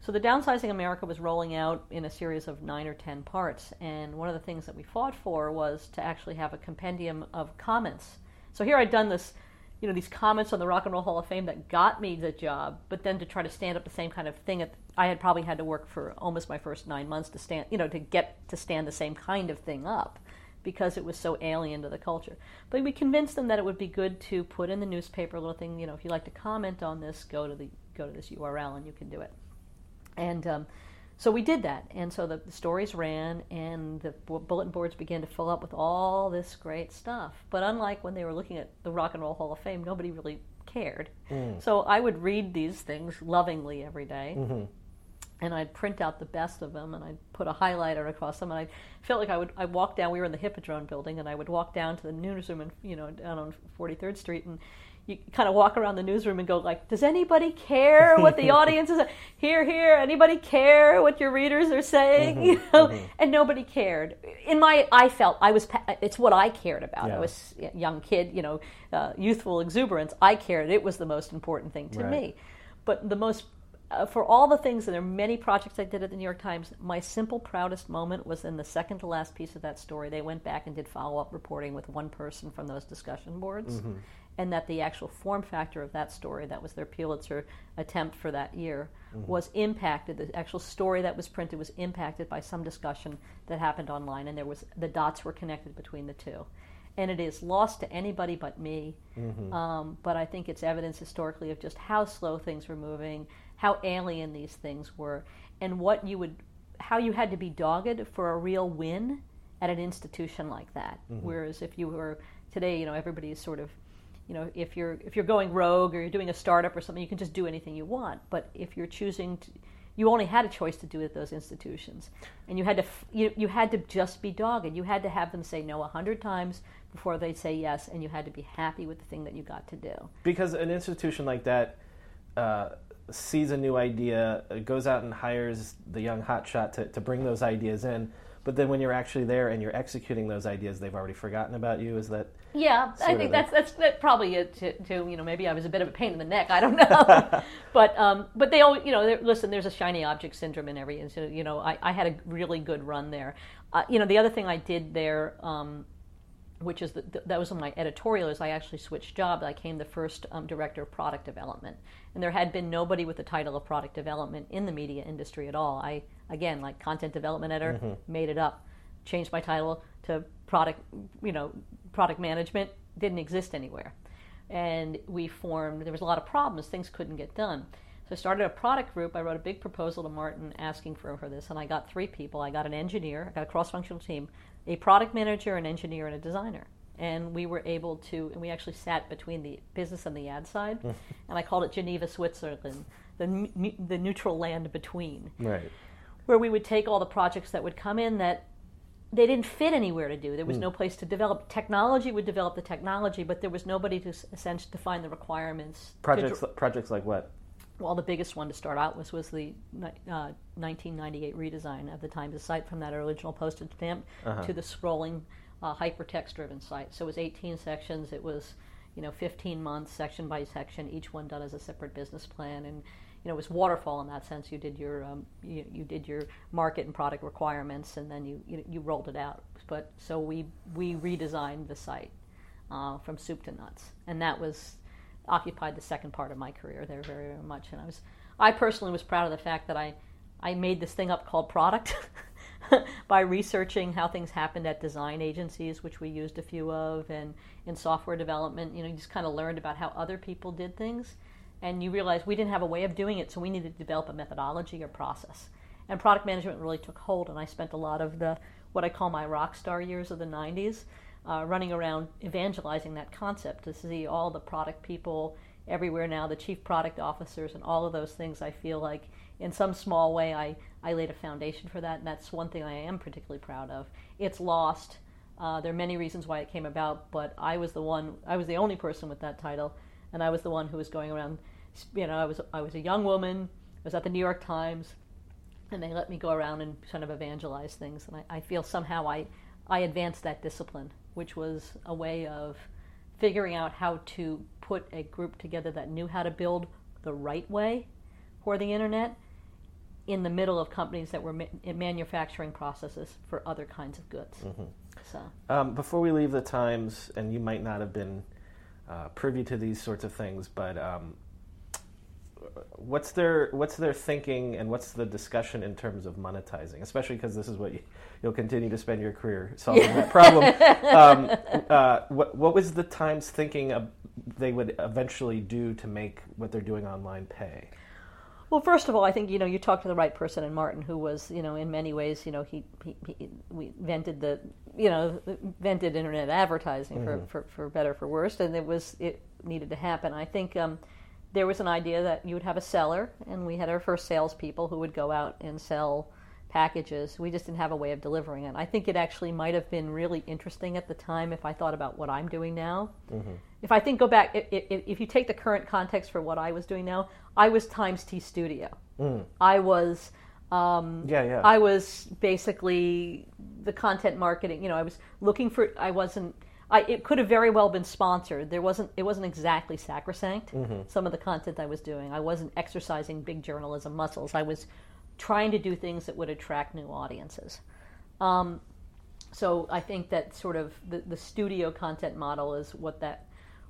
So the Downsizing America was rolling out in a series of nine or ten parts, and one of the things that we fought for was to actually have a compendium of comments. So here I'd done this, you know, these comments on the Rock and Roll Hall of Fame that got me the job, but then to try to stand up the same kind of thing, at, I had probably had to work for almost my first nine months to stand, you know, to get to stand the same kind of thing up because it was so alien to the culture. But we convinced them that it would be good to put in the newspaper a little thing, you know, if you'd like to comment on this, go to the go to this URL and you can do it. And um, so we did that. And so the, the stories ran, and the bulletin boards began to fill up with all this great stuff. But unlike when they were looking at the Rock and Roll Hall of Fame, nobody really cared. Mm. So I would read these things lovingly every day, mm-hmm. And I'd print out the best of them, and I'd put a highlighter across them, and I felt like I would. I walk down. We were in the Hippodrome building, and I would walk down to the newsroom, and you know, down on Forty Third Street, and you kind of walk around the newsroom and go like, "Does anybody care what the <laughs> audience is? Here, here, anybody care what your readers are saying?" <laughs> you know, and nobody cared. In my, I felt I was. It's what I cared about. Yeah. I was a young kid, you know, uh, youthful exuberance. I cared. It was the most important thing to Right. me. But the most uh, for all the things, and there are many projects I did at the New York Times, my simple proudest moment was in the second to last piece of that story. They went back and did follow up reporting with one person from those discussion boards, and that the actual form factor of that story, that was their Pulitzer attempt for that year, was impacted. The actual story that was printed was impacted by some discussion that happened online, and there was the dots were connected between the two. and it is lost to anybody but me. Mm-hmm. Um, but I think it's evidence historically of just how slow things were moving, how alien these things were, and what you would, how you had to be dogged for a real win at an institution like that. Mm-hmm. Whereas if you were today, you know, everybody is sort of, you know, if you're if you're going rogue or you're doing a startup or something, you can just do anything you want. But if you're choosing to you only had a choice to do at those institutions, and you had to you, you had to just be dogged. You had to have them say no a hundred times before they say yes, and you had to be happy with the thing that you got to do. Because an institution like that uh, sees a new idea, goes out and hires the young hotshot to, to bring those ideas in but then when you're actually there and you're executing those ideas, they've already forgotten about you. Is that? Yeah, I think that's, that's that's probably it. To, to, you know, maybe I was a bit of a pain in the neck. I don't know, <laughs> but um, but they all you know, listen. There's a shiny object syndrome in every. You know, I, I had a really good run there. Uh, you know, the other thing I did there. Um, which is the, that was on my editorial is I actually switched jobs. I became the first um, director of product development, and there had been nobody with the title of product development in the media industry at all. I again like content development editor mm-hmm. made it up, changed my title to product you know product management didn't exist anywhere, and we formed. There was a lot of problems. Things couldn't get done. So I started a product group. I wrote a big proposal to Martin asking for, for this, and I got three people. I got an engineer, I got a cross-functional team, a product manager, an engineer, and a designer. And we were able to, and we actually sat between the business and the ad side, and I called it Geneva, Switzerland, the, the neutral land between. Right. Where we would take all the projects that would come in that they didn't fit anywhere to do. There was mm. no place to develop. Technology would develop the technology, but there was nobody to essentially define the requirements. Projects, dr- projects like what? Well, the biggest one to start out with was the uh, 1998 redesign of the Times site from that original postage stamp uh-huh. to the scrolling uh, hypertext-driven site. So it was 18 sections. It was, you know, 15 months, section by section, each one done as a separate business plan, and you know, it was waterfall in that sense. You did your um, you, you, did your market and product requirements, and then you, you, you rolled it out. But so we we redesigned the site uh, from soup to nuts, and that was occupied the second part of my career there very, very much. And I was, I personally was proud of the fact that I, I made this thing up called product <laughs> by researching how things happened at design agencies, which we used a few of, and in software development. You know, you just kind of learned about how other people did things, and you realize we didn't have a way of doing it, so we needed to develop a methodology or process. And product management really took hold, and I spent a lot of the what I call my rock star years of the 90s uh, running around evangelizing that concept to see all the product people everywhere now, the chief product officers, and all of those things. I feel like in some small way I, I laid a foundation for that, and that's one thing I am particularly proud of. It's lost. Uh, there are many reasons why it came about, but I was the one, I was the only person with that title, and I was the one who was going around. You know, I was I was a young woman. I was at the New York Times, and they let me go around and kind of evangelize things, and I, I feel somehow I I advanced that discipline which was a way of figuring out how to put a group together that knew how to build the right way for the internet in the middle of companies that were ma- manufacturing processes for other kinds of goods. Mm-hmm. So, um, before we leave the Times, and you might not have been uh, privy to these sorts of things, but um, what's their what's their thinking and what's the discussion in terms of monetizing, especially because this is what you, will continue to spend your career solving that problem. <laughs> um, uh, what, what was the Times thinking of they would eventually do to make what they're doing online pay? Well, first of all, I think you know you talked to the right person in Martin, who was you know in many ways you know he, he, he we invented the you know invented internet advertising mm-hmm. for, for, for better for worse, and it was it needed to happen. I think um, there was an idea that you would have a seller, and we had our first salespeople who would go out and sell packages. We just didn't have a way of delivering it. I think it actually might have been really interesting at the time if I thought about what I'm doing now. Mm-hmm. If I think go back, if, if, if, you take the current context for what I was doing now, I was Times T Studio. Mm. I was. Um, yeah, yeah. I was basically the content marketing. You know, I was looking for. I wasn't I, it could have very well been sponsored. There wasn't. It wasn't exactly sacrosanct. Mm-hmm. Some of the content I was doing, I wasn't exercising big journalism muscles. I was trying to do things that would attract new audiences. Um, so I think that sort of the, the studio content model is what that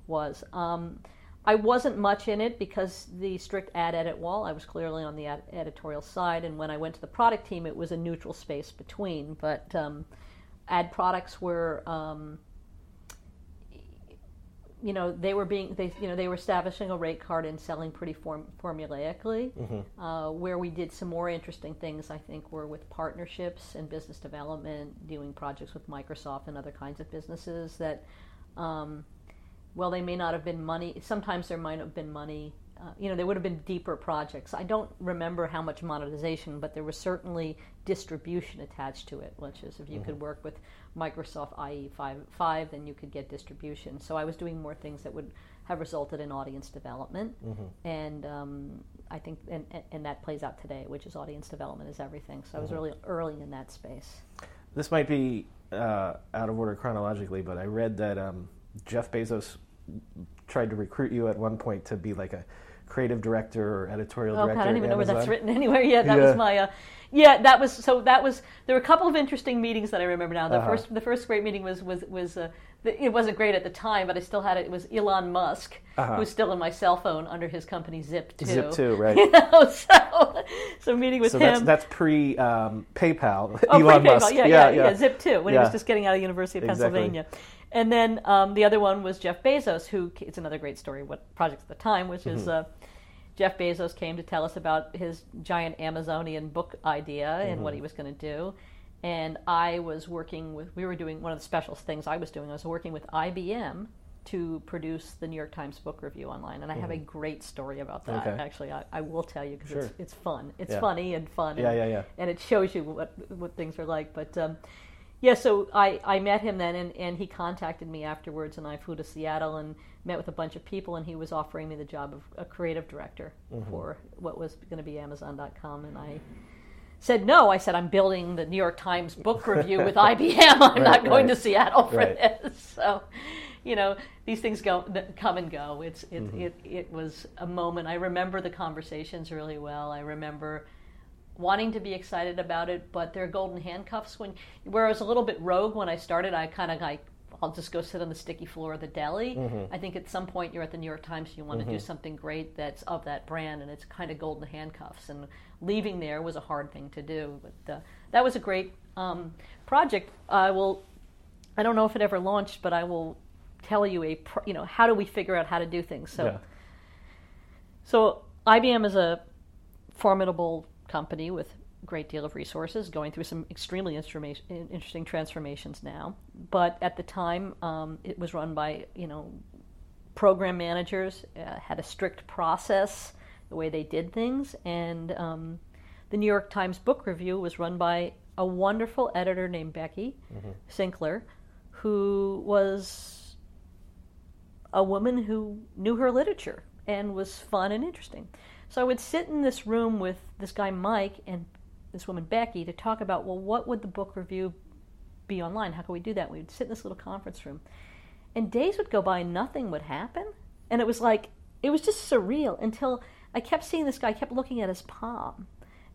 was. Um, I wasn't much in it because the strict ad edit wall. I was clearly on the ad- editorial side, and when I went to the product team, it was a neutral space between. But um, ad products were um, you know, they were being they you know they were establishing a rate card and selling pretty form, formulaically. Mm-hmm. Uh, where we did some more interesting things, I think, were with partnerships and business development, doing projects with Microsoft and other kinds of businesses that. Um, well, they may not have been money. Sometimes there might have been money. Uh, you know, there would have been deeper projects. I don't remember how much monetization, but there was certainly distribution attached to it, which is if you could work with Microsoft IE 5, 5, then you could get distribution. So I was doing more things that would have resulted in audience development. And um, I think, and, and- and that plays out today, which is audience development is everything. So I was really early in that space. This might be uh, out of order chronologically, but I read that um, Jeff Bezos tried to recruit you at one point to be like a creative director or editorial Oh, director. I don't even know where that's written anywhere. <laughs> Yeah, that Yeah. was my. Uh, yeah, that was so. That was there were a couple of interesting meetings that I remember now. The Uh-huh. first, the first great meeting was was was. Uh, the, it wasn't great at the time, but I still had it. It was Elon Musk, Uh-huh. who's still in my cell phone under his company Zip2. Zip2, <laughs> right. You know, so so meeting with So him. that's that's pre um, PayPal. Oh, Elon pre-PayPal. Musk. Yeah, yeah, yeah, Zip2. When he was just getting out of the University of Exactly. Pennsylvania, and then um, the other one was Jeff Bezos, who it's another great story. What projects at the time, which Mm-hmm. is uh, Jeff Bezos came to tell us about his giant Amazonian book idea and Mm-hmm. what he was going to do. And I was working with. We were doing one of the special things I was doing. I was working with IBM to produce the New York Times book review online, and I have a great story about that. Mm-hmm. Okay. Actually, I, I will tell you because Sure. it's, it's fun. It's Yeah. funny and fun. Yeah, and, yeah, yeah. and it shows you what what things are like. But um, yeah, so I, I met him then, and, and he contacted me afterwards, and I flew to Seattle and met with a bunch of people, and he was offering me the job of a creative director for what was going to be Amazon.com, and I said no. I said I'm building the New York Times book review with <laughs> IBM. I'm not going right. to Seattle for Right. this. <laughs> So, you know, these things go come and go. It's it, Mm-hmm. it it was a moment. I remember the conversations really well. I remember wanting to be excited about it, but they're golden handcuffs when where I was a little bit rogue when I started. I kind of like I'll just go sit on the sticky floor of the deli. Mm-hmm. I think at some point you're at the New York Times, you want to do something great that's of that brand, and it's kind of golden handcuffs. And leaving there was a hard thing to do, but uh, that was a great um, project. I will. I don't know if it ever launched, but I will tell you a you know how do we figure out how to do things. So. Yeah. So IBM is a formidable company with a great deal of resources, going through some extremely interesting transformations now. But at the time, um, it was run by you know program managers, uh, had a strict process the way they did things, and um, the New York Times Book Review was run by a wonderful editor named Becky Sinkler, who was a woman who knew her literature and was fun and interesting. So I would sit in this room with this guy Mike and this woman Becky to talk about, well, what would the book review be online? How could we do that? We'd sit in this little conference room. And days would go by and nothing would happen. And it was like, it was just surreal until I kept seeing this guy, I kept looking at his palm.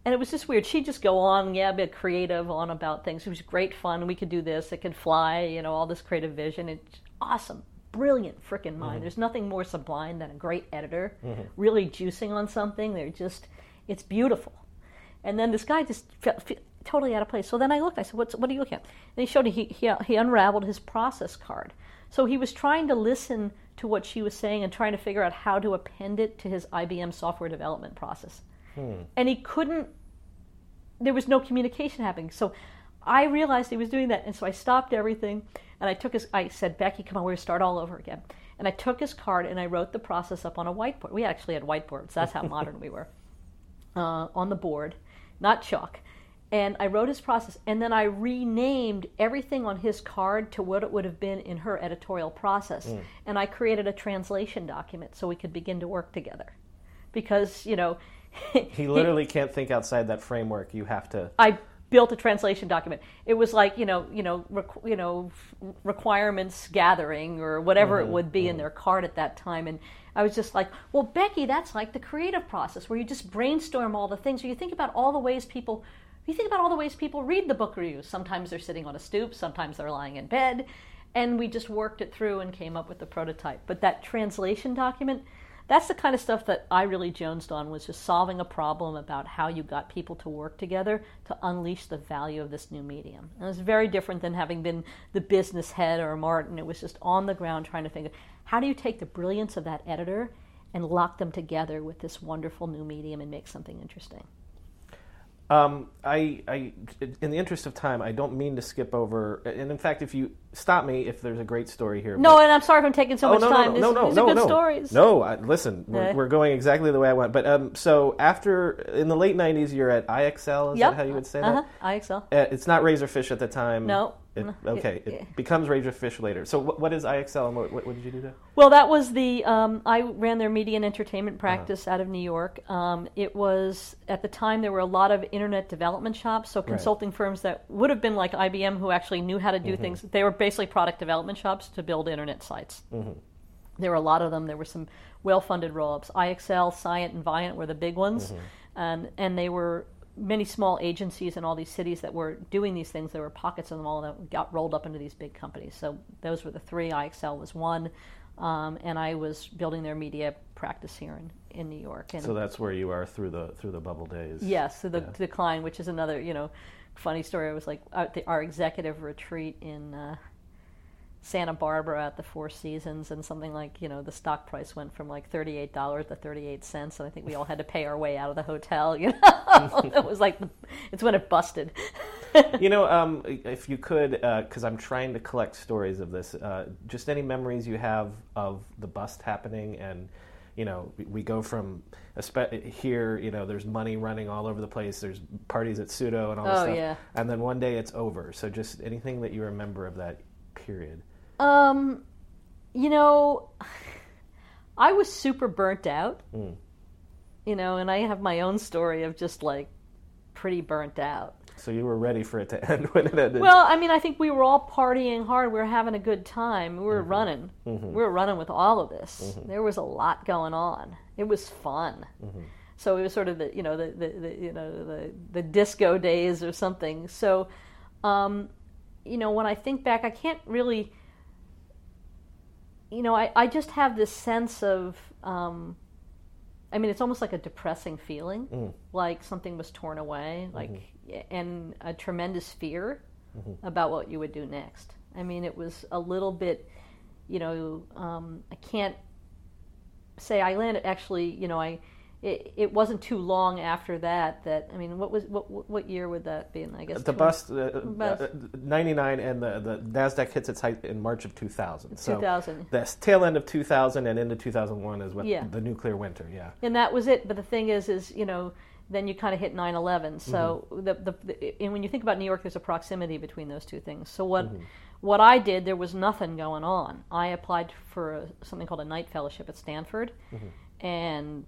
And it was just weird. She'd just go on, yeah, bit creative, on about things. It was great fun. We could do this. It could fly, you know, all this creative vision. It's awesome. Brilliant freaking mind. Mm-hmm. There's nothing more sublime than a great editor mm-hmm. really juicing on something. They're just, it's beautiful. And then this guy just felt, fe totally out of place. So then I looked. I said, "What's what are you looking at?" And he showed me. He, he he unraveled his process card. So he was trying to listen to what she was saying and trying to figure out how to append it to his IBM software development process. Hmm. And he couldn't. There was no communication happening. So I realized he was doing that, and so I stopped everything and I took his. I said, "Becky, come on, we're gonna start all over again." And I took his card and I wrote the process up on a whiteboard. We actually had whiteboards. That's how <laughs> modern we were. Uh, on the board, not chalk. And I wrote his process, and then I renamed everything on his card to what it would have been in her editorial process. And I created a translation document so we could begin to work together. Because, you know, <laughs> He literally can't think outside that framework. You have to. I built a translation document. It was like you know, you know, requ- you know, f- requirements gathering or whatever it mm-hmm. would be in mm-hmm. their card at that time, and I was just like, well, Becky, that's like the creative process where you just brainstorm all the things, or you think about all the ways people. You think about all the ways people read the book reviews. Sometimes they're sitting on a stoop, sometimes they're lying in bed, and we just worked it through and came up with the prototype. But that translation document, that's the kind of stuff that I really jonesed on was just solving a problem about how you got people to work together to unleash the value of this new medium. And it was very different than having been the business head or Martin. It was just on the ground trying to think of how do you take the brilliance of that editor and lock them together with this wonderful new medium and make something interesting. Um, I, I, in the interest of time, I don't mean to skip over. And in fact, if you stop me, if there's a great story here. No, but, and I'm sorry if I'm taking so oh, much no, time. No, no, no, these no, are good no, stories. No, I, listen, we're, we're, going exactly the way I want. But um, so after in the late '90s, you're at IXL. Is yep. that how you would say uh-huh. that? IXL. Uh, it's not Razorfish at the time. No. It, <laughs> okay, it, it becomes Fish later. So what, what is IXL and what, what, did you do there? Well, that was the um, I ran their media and entertainment practice uh-huh. out of New York. Um, it was at the time there were a lot of internet development shops, so consulting right. firms that would have been like IBM who actually knew how to do mm-hmm. things. They were basically product development shops to build internet sites. Mm-hmm. There were a lot of them. There were some well-funded roll-ups. IXL, Scient, and Viant were the big ones, mm-hmm. and and they were many small agencies in all these cities that were doing these things. There were pockets of them all that got rolled up into these big companies. So those were the three. IXL was one, um, and I was building their media practice here in, in New York. And so that's where you are through the through the bubble days. Yes, through the yeah. decline, which is another you know funny story. I was like the, our executive retreat in. Uh, Santa Barbara at the Four Seasons, and something like you know the stock price went from like thirty eight dollars to thirty eight cents, and I think we all had to pay our way out of the hotel. <laughs> You know, <laughs> it was like it's when it busted. you know, <laughs> um, if you could, because uh, I'm trying to collect stories of this, uh, just any memories you have of the bust happening and you know, we go from here, you know, there's money running all over the place. There's parties at Pseudo and all this oh, stuff. Yeah. And then one day it's over. So just anything that you remember of that period. Um, you know, <laughs> I was super burnt out. Mm. You know, and I have my own story of just like pretty burnt out. So you were ready for it to <laughs> end when it ended. Well, I mean, I think we were all partying hard. We were having a good time. We were mm-hmm. running. Mm-hmm. We were running with all of this. Mm-hmm. There was a lot going on. It was fun. Mm-hmm. So it was sort of the you know the, the, the, you know the the disco days or something. So, um, you know, when I think back, I can't really you know, I, I just have this sense of, um, I mean, it's almost like a depressing feeling, mm. like something was torn away, mm-hmm. like, mm-hmm. and a tremendous fear mm-hmm. about what you would do next. I mean, it was a little bit, you know, um, I can't say I landed. Actually, you know, I it, it wasn't too long after that that I mean, what was what what year would that be? I guess the 20, bust, uh, bust. Uh, ninety nine and the the Nasdaq hits its height in March of two thousand. Two thousand. So the tail end of two thousand and into two thousand one is what yeah. the nuclear winter. Yeah. And that was it. But the thing is, is you know. Then you kind of hit 9/11. So mm-hmm. the, the, the, and when you think about New York, there's a proximity between those two things. So what mm-hmm. what I did, there was nothing going on. I applied for a, something called a Knight Fellowship at Stanford, mm-hmm. and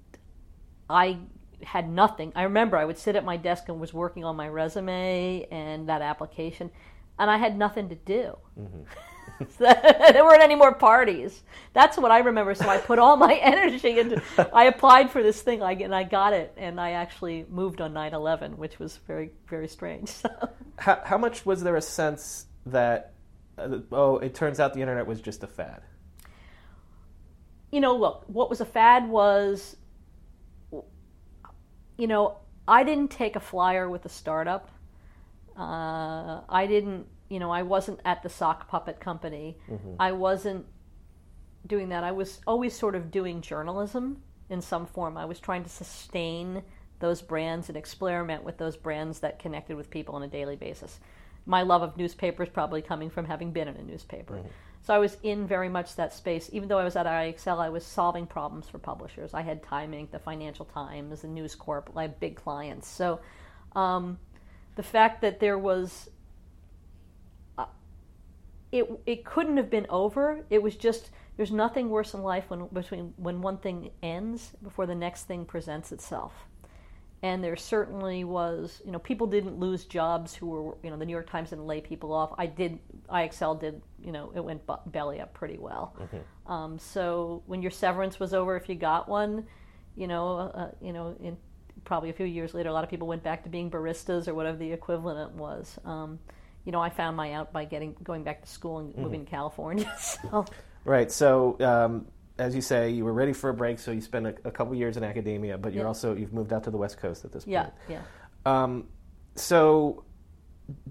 I had nothing. I remember I would sit at my desk and was working on my resume and that application, and I had nothing to do. Mm-hmm. <laughs> there weren't any more parties. That's what I remember. So I put all my <laughs> energy into. I applied for this thing, and I got it, and I actually moved on 9/11, which was very, very strange. <laughs> So. How, how much was there a sense that, uh, oh, it turns out the internet was just a fad? You know, look, what was a fad was you know, I didn't take a flyer with a startup. Uh, I didn't, you know, I wasn't at the sock puppet company. Mm-hmm. I wasn't doing that. I was always sort of doing journalism in some form. I was trying to sustain those brands and experiment with those brands that connected with people on a daily basis. My love of newspapers probably coming from having been in a newspaper. Mm-hmm. So I was in very much that space. Even though I was at IXL, I was solving problems for publishers. I had Time Inc., the Financial Times, the News Corp. I had big clients. So um, the fact that there was, uh, it it couldn't have been over. It was just there's nothing worse in life when between when one thing ends before the next thing presents itself and there certainly was you know people didn't lose jobs who were you know the new york times didn't lay people off i did ixl did you know it went belly up pretty well mm-hmm. um, so when your severance was over if you got one you know uh, you know in probably a few years later a lot of people went back to being baristas or whatever the equivalent was um, you know i found my out by getting going back to school and mm-hmm. moving to california <laughs> so. right so um, as you say, you were ready for a break, so you spent a, a couple years in academia, but you're Yeah. also you've moved out to the West Coast at this Yeah, point. yeah. Um, so,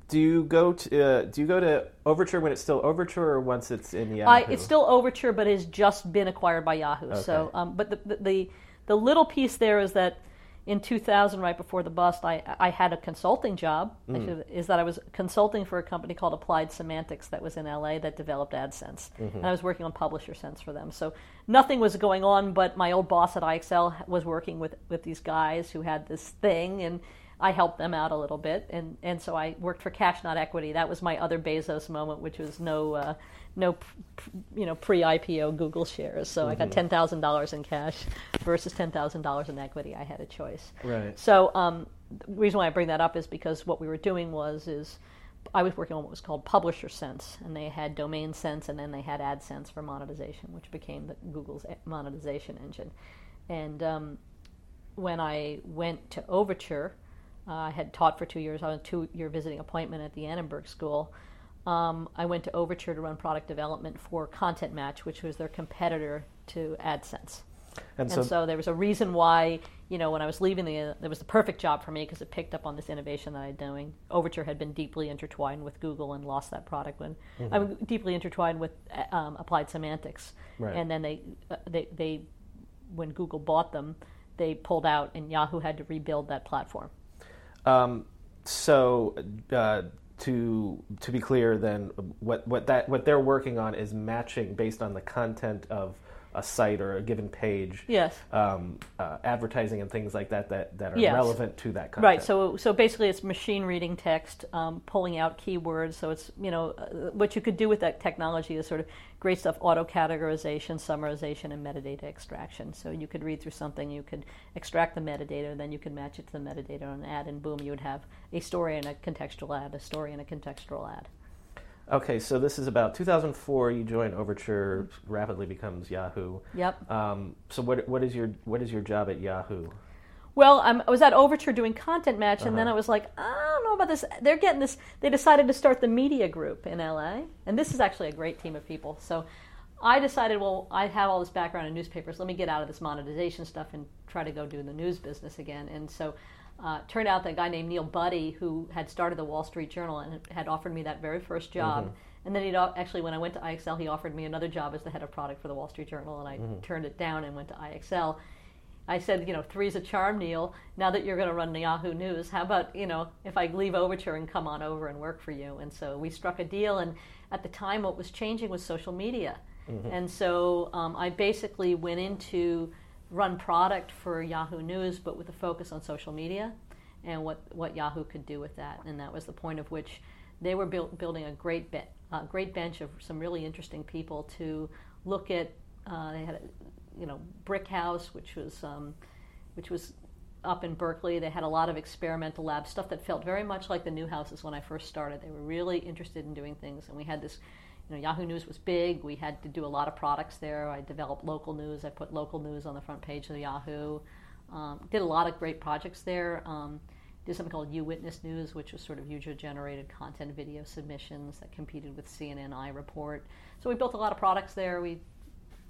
do you go to uh, do you go to Overture when it's still Overture, or once it's in Yahoo? I, it's still Overture, but it has just been acquired by Yahoo. So, um, but the, the the the little piece there is that in 2000, right before the bust, I I had a consulting job. Mm. should- Is that I was consulting for a company called Applied Semantics that was in LA that developed AdSense, Mm-hmm. and I was working on Publisher Sense for them. So nothing was going on, but my old boss at IXL was working with with these guys who had this thing and. I helped them out a little bit, and, and so I worked for Cash Not Equity. That was my other Bezos moment, which was no uh, no you know pre IPO Google shares. So I got ten thousand dollars in cash versus ten thousand dollars in equity. I had a choice. Right. So um, the reason why I bring that up is because what we were doing was is I was working on what was called Publisher Sense, and they had Domain Sense, and then they had AdSense for monetization, which became the, Google's monetization engine. And um, when I went to Overture, uh, I had taught for two years. I was a two-year visiting appointment at the Annenberg School. Um, I went to Overture to run product development for Content Match, which was their competitor to AdSense. and And so, so, there was a reason why, you know, when I was leaving the, it was the perfect job for me because it picked up on this innovation that I'd doing. Overture had been deeply intertwined with Google and lost that product when I mean, deeply intertwined with uh, um, Applied Semantics. Right. And then they, uh, they, they, when Google bought them, they pulled out, and Yahoo had to rebuild that platform. Um, so uh, to to be clear, then what what that what they're working on is matching based on the content of a site or a given page. Yes. Um, uh, advertising and things like that that, that are Yes. relevant to that content. Right. So so basically, it's machine reading text, um, pulling out keywords. So it's you know uh, what you could do with that technology is sort of great stuff: auto categorization, summarization, and metadata extraction. So you could read through something, you could extract the metadata, then you could match it to the metadata on an ad, and boom, you would have a story and a contextual ad, a story and a contextual ad. Okay, so this is about 2004. You join Overture, rapidly becomes Yahoo. Yep. Um, so what what is your what is your job at Yahoo? Well, I'm, I was at Overture doing Content Match, and then Uh-huh. I was like, I don't know about this. They're getting this. They decided to start the media group in LA, and this is actually a great team of people. So I decided, well, I have all this background in newspapers. Let me get out of this monetization stuff and try to go do the news business again. And so. Uh, turned out that a guy named Neil Budde, who had started the Wall Street Journal and had offered me that very first job, and then he actually, when I went to IXL, he offered me another job as the head of product for the Wall Street Journal, and I turned it down and went to IXL. I said, you know, three's a charm, Neil. Now that you're going to run Yahoo News, how about, you know, if I leave Overture and come on over and work for you? And so we struck a deal. And at the time, what was changing was social media. And so um, I basically went into run product for Yahoo News, but with a focus on social media and what, what Yahoo could do with that. And that was the point of which they were build, building a great, uh, great bench of some really interesting people to look at. Uh, they had, a, you know, Brickhouse, which was um, which was up in Berkeley. They had a lot of experimental lab stuff that felt very much like the new houses when I first started. They were really interested in doing things, and we had this. You know, Yahoo News was big. We had to do a lot of products there. I developed local news. I put local news on the front page of Yahoo. Um, did a lot of great projects there. Um, did something called You Witness News, which was sort of user-generated content video submissions that competed with CNN iReport. So we built a lot of products there. We,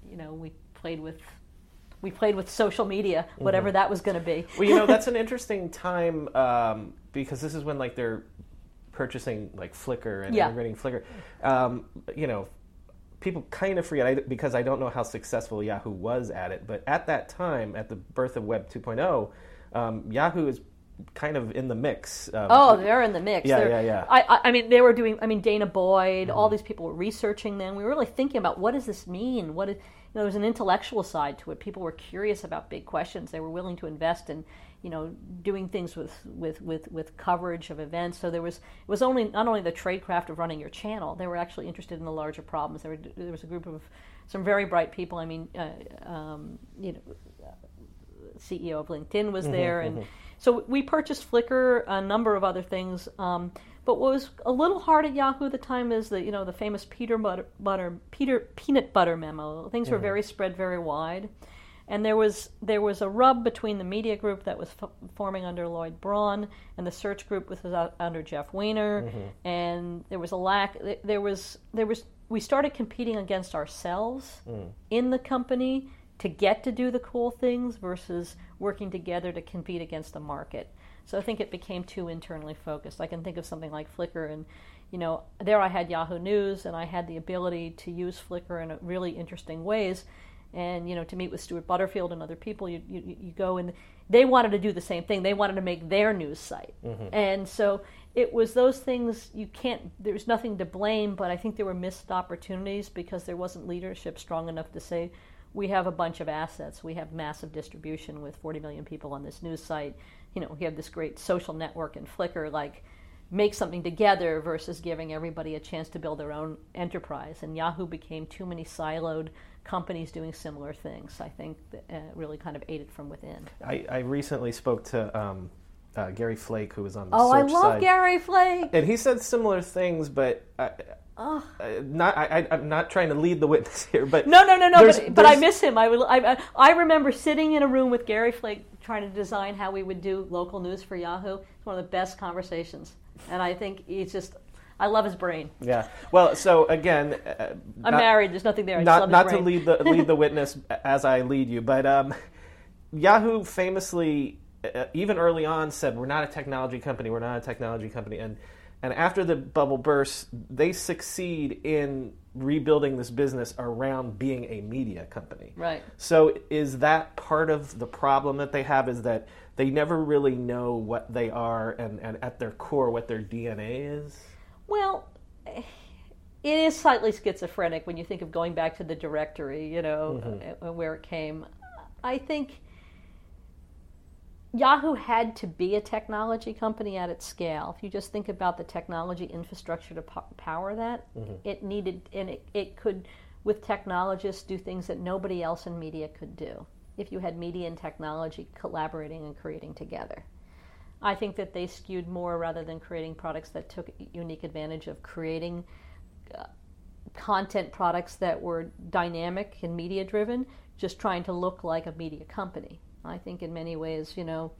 you know, we played with we played with social media, whatever that was going to be. Well, you know that's an <laughs> interesting time um, because this is when like they're purchasing like Flickr and Yeah. integrating Flickr. Um, you know, people kind of forget I, because I don't know how successful Yahoo was at it, but at that time, at the birth of Web 2.0, um, Yahoo is kind of in the mix. Um, Oh, they're in the mix. Yeah, They're- yeah, yeah. I, I, mean, they were doing. I mean, danah boyd. All these people were researching them. We were really thinking about what does this mean? What is, you know, there was an intellectual side to it. People were curious about big questions. They were willing to invest in, you know, doing things with with with, with coverage of events. So there was it was only not only the tradecraft of running your channel. They were actually interested in the larger problems. There, were, there was a group of some very bright people. I mean, uh, um, you know, CEO of LinkedIn was there, and so we purchased Flickr, a number of other things. Um, but what was a little hard at Yahoo at the time is the you know the famous Peter butter, butter Peter peanut butter memo. Things were very spread very wide, and there was there was a rub between the media group that was f- forming under Lloyd Braun and the search group which was under Jeff Weiner, mm-hmm. and there was a lack. There was there was we started competing against ourselves mm. in the company to get to do the cool things versus working together to compete against the market. So I think it became too internally focused. I can think of something like Flickr, and you know, there I had Yahoo News, and I had the ability to use Flickr in really interesting ways, and you know, to meet with Stuart Butterfield and other people. You you, you go and they wanted to do the same thing. They wanted to make their news site, mm-hmm. and so it was those things you can't. There's nothing to blame, but I think there were missed opportunities because there wasn't leadership strong enough to say we have a bunch of assets. We have massive distribution with 40 million people on this news site. You know, we have this great social network and Flickr. Like, make something together versus giving everybody a chance to build their own enterprise. And Yahoo became too many siloed companies doing similar things. I think that, uh, really kind of ate it from within. I, I recently spoke to um, uh, Gary Flake, who was on the Oh, I love side, Gary Flake. and he said similar things, but. I, Oh. uh, not, I, I'm not trying to lead the witness here, but No, no, no, no. there's- But, but I miss him. I, would, I, I- I remember sitting in a room with Gary Flake trying to design how we would do local news for Yahoo. It's one of the best conversations, and I think he's just. I love his brain. Yeah. Well, so again, uh, I'm not- married. There's nothing there. I just not love his not to lead the lead the <laughs> witness as I lead you, but um, Yahoo famously, uh, even early on, said we're not a technology company. We're not a technology company, and and after the bubble bursts, they succeed in rebuilding this business around being a media company. Right. So is that part of the problem that they have? Is that they never really know what they are, and, and at their core, what their DNA is. Well, it is slightly schizophrenic when you think of going back to the directory, you know, uh, where it came. I think Yahoo had to be a technology company at its scale. If you just think about the technology infrastructure to po- power that, it needed, and it, it could, with technologists, do things that nobody else in media could do. If you had media and technology collaborating and creating together. I think that they skewed more rather than creating products that took unique advantage of creating uh, content products that were dynamic and media driven, just trying to look like a media company. I think in many ways, you know,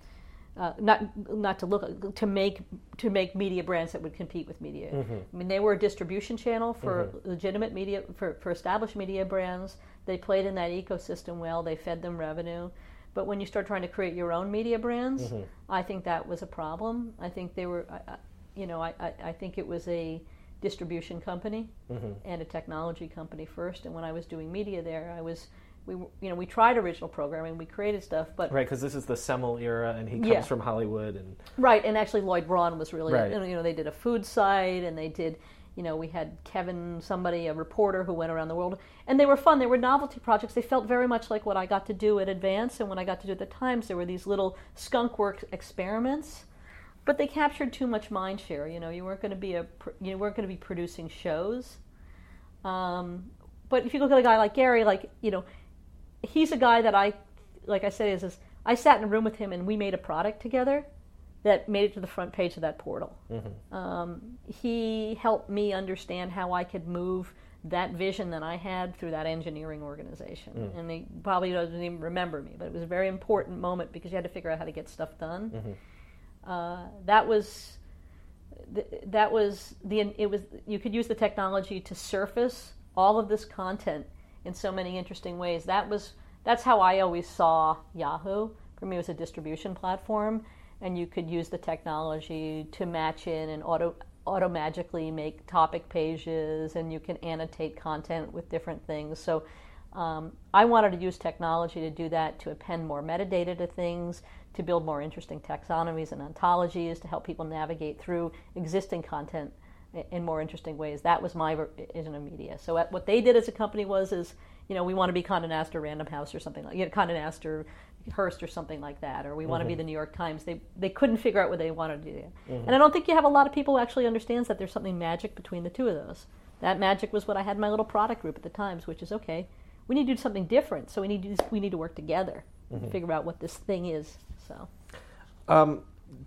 uh, not not to look to make to make media brands that would compete with media. I mean, they were a distribution channel for legitimate media for, for established media brands. They played in that ecosystem well. They fed them revenue. But when you start trying to create your own media brands, mm-hmm. I think that was a problem. I think they were, I, I, you know, I, I, I think it was a distribution company mm-hmm. and a technology company first. And when I was doing media there, I was, we, you know, we tried original programming, we created stuff, but Right, because this is the Semel era, and he comes Yeah. from Hollywood, and Right, and actually Lloyd Braun was really, Right. you know, they did a food site and they did, you know, we had Kevin, somebody, a reporter who went around the world, and they were fun. They were novelty projects. They felt very much like what I got to do at Advance, and when I got to do at the Times, there were these little skunk work experiments, but they captured too much mind share. You know, you weren't going to be a, you weren't going to be producing shows. Um, but if you look at a guy like Gary, like you know, he's a guy that I, like I said, is, is I sat in a room with him and we made a product together that made it to the front page of that portal. Um, he helped me understand how I could move that vision that I had through that engineering organization. And he probably doesn't even remember me, but it was a very important moment because you had to figure out how to get stuff done. Uh, that was th- that was the it was you could use the technology to surface all of this content in so many interesting ways. That was that's how I always saw Yahoo. For me, it was a distribution platform, and you could use the technology to match in and auto auto magically make topic pages, and you can annotate content with different things. So. Um, I wanted to use technology to do that, to append more metadata to things, to build more interesting taxonomies and ontologies, to help people navigate through existing content in more interesting ways. That was my vision of media. So at- what they did as a company was, is you know, we want to be Condé Nast or Random House or something like, you know, Condé Nast or Hearst or something like that, or we want to be the New York Times. They they couldn't figure out what they wanted to do, and I don't think you have a lot of people who actually understands that there's something magic between the two of those. That magic was what I had in my little product group at the Times, which is okay. We need to do something different, so we need to we need to work together to figure out what this thing is. So um,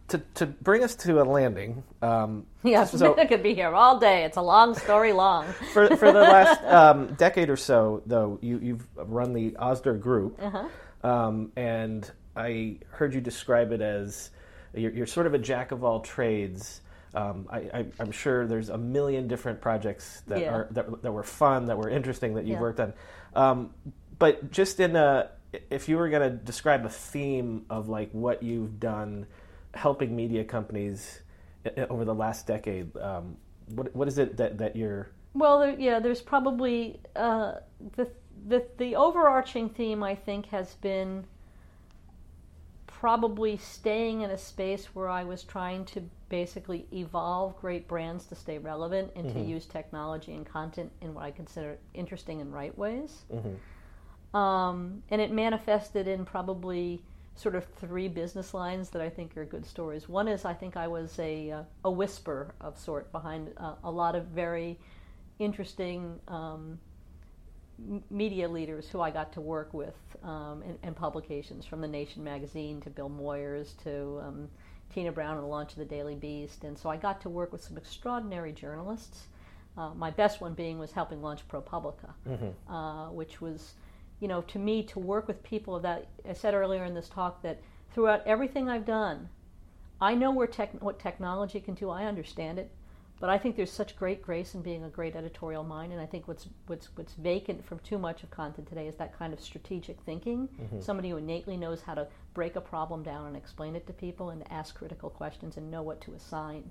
to to bring us to a landing. Um, <laughs> yeah, So- <laughs> I could be here all day. It's a long story long. <laughs> for for the last um, decade or so, though, you you've run the Osder Group, um, and I heard you describe it as you're, you're sort of a jack of all trades. Um, I, am sure there's a million different projects that Yeah. are that, that were fun, that were interesting, that you've Yeah. worked on. Um, but just in a, if you were going to describe a theme of like what you've done, helping media companies i- i- over the last decade, um, what what is it that that you're Well, there, yeah, there's probably uh, the, the the overarching theme. I think has been probably staying in a space where I was trying to basically evolve great brands to stay relevant and to use technology and content in what I consider interesting and right ways. Um, and it manifested in probably sort of three business lines that I think are good stories. One is I think I was a uh, a whisper of sort behind uh, a lot of very interesting um, media leaders who I got to work with um, in, in publications, from The Nation magazine to Bill Moyers to um, Tina Brown and the launch of the Daily Beast. And so I got to work with some extraordinary journalists. Uh, my best one being was helping launch ProPublica, uh, which was, you know, to me to work with people that. I said earlier in this talk that throughout everything I've done, I know where tech, what technology can do. I understand it, but I think there's such great grace in being a great editorial mind. And I think what's what's what's vacant from too much of content today is that kind of strategic thinking. Mm-hmm. Somebody who innately knows how to break a problem down and explain it to people and ask critical questions and know what to assign.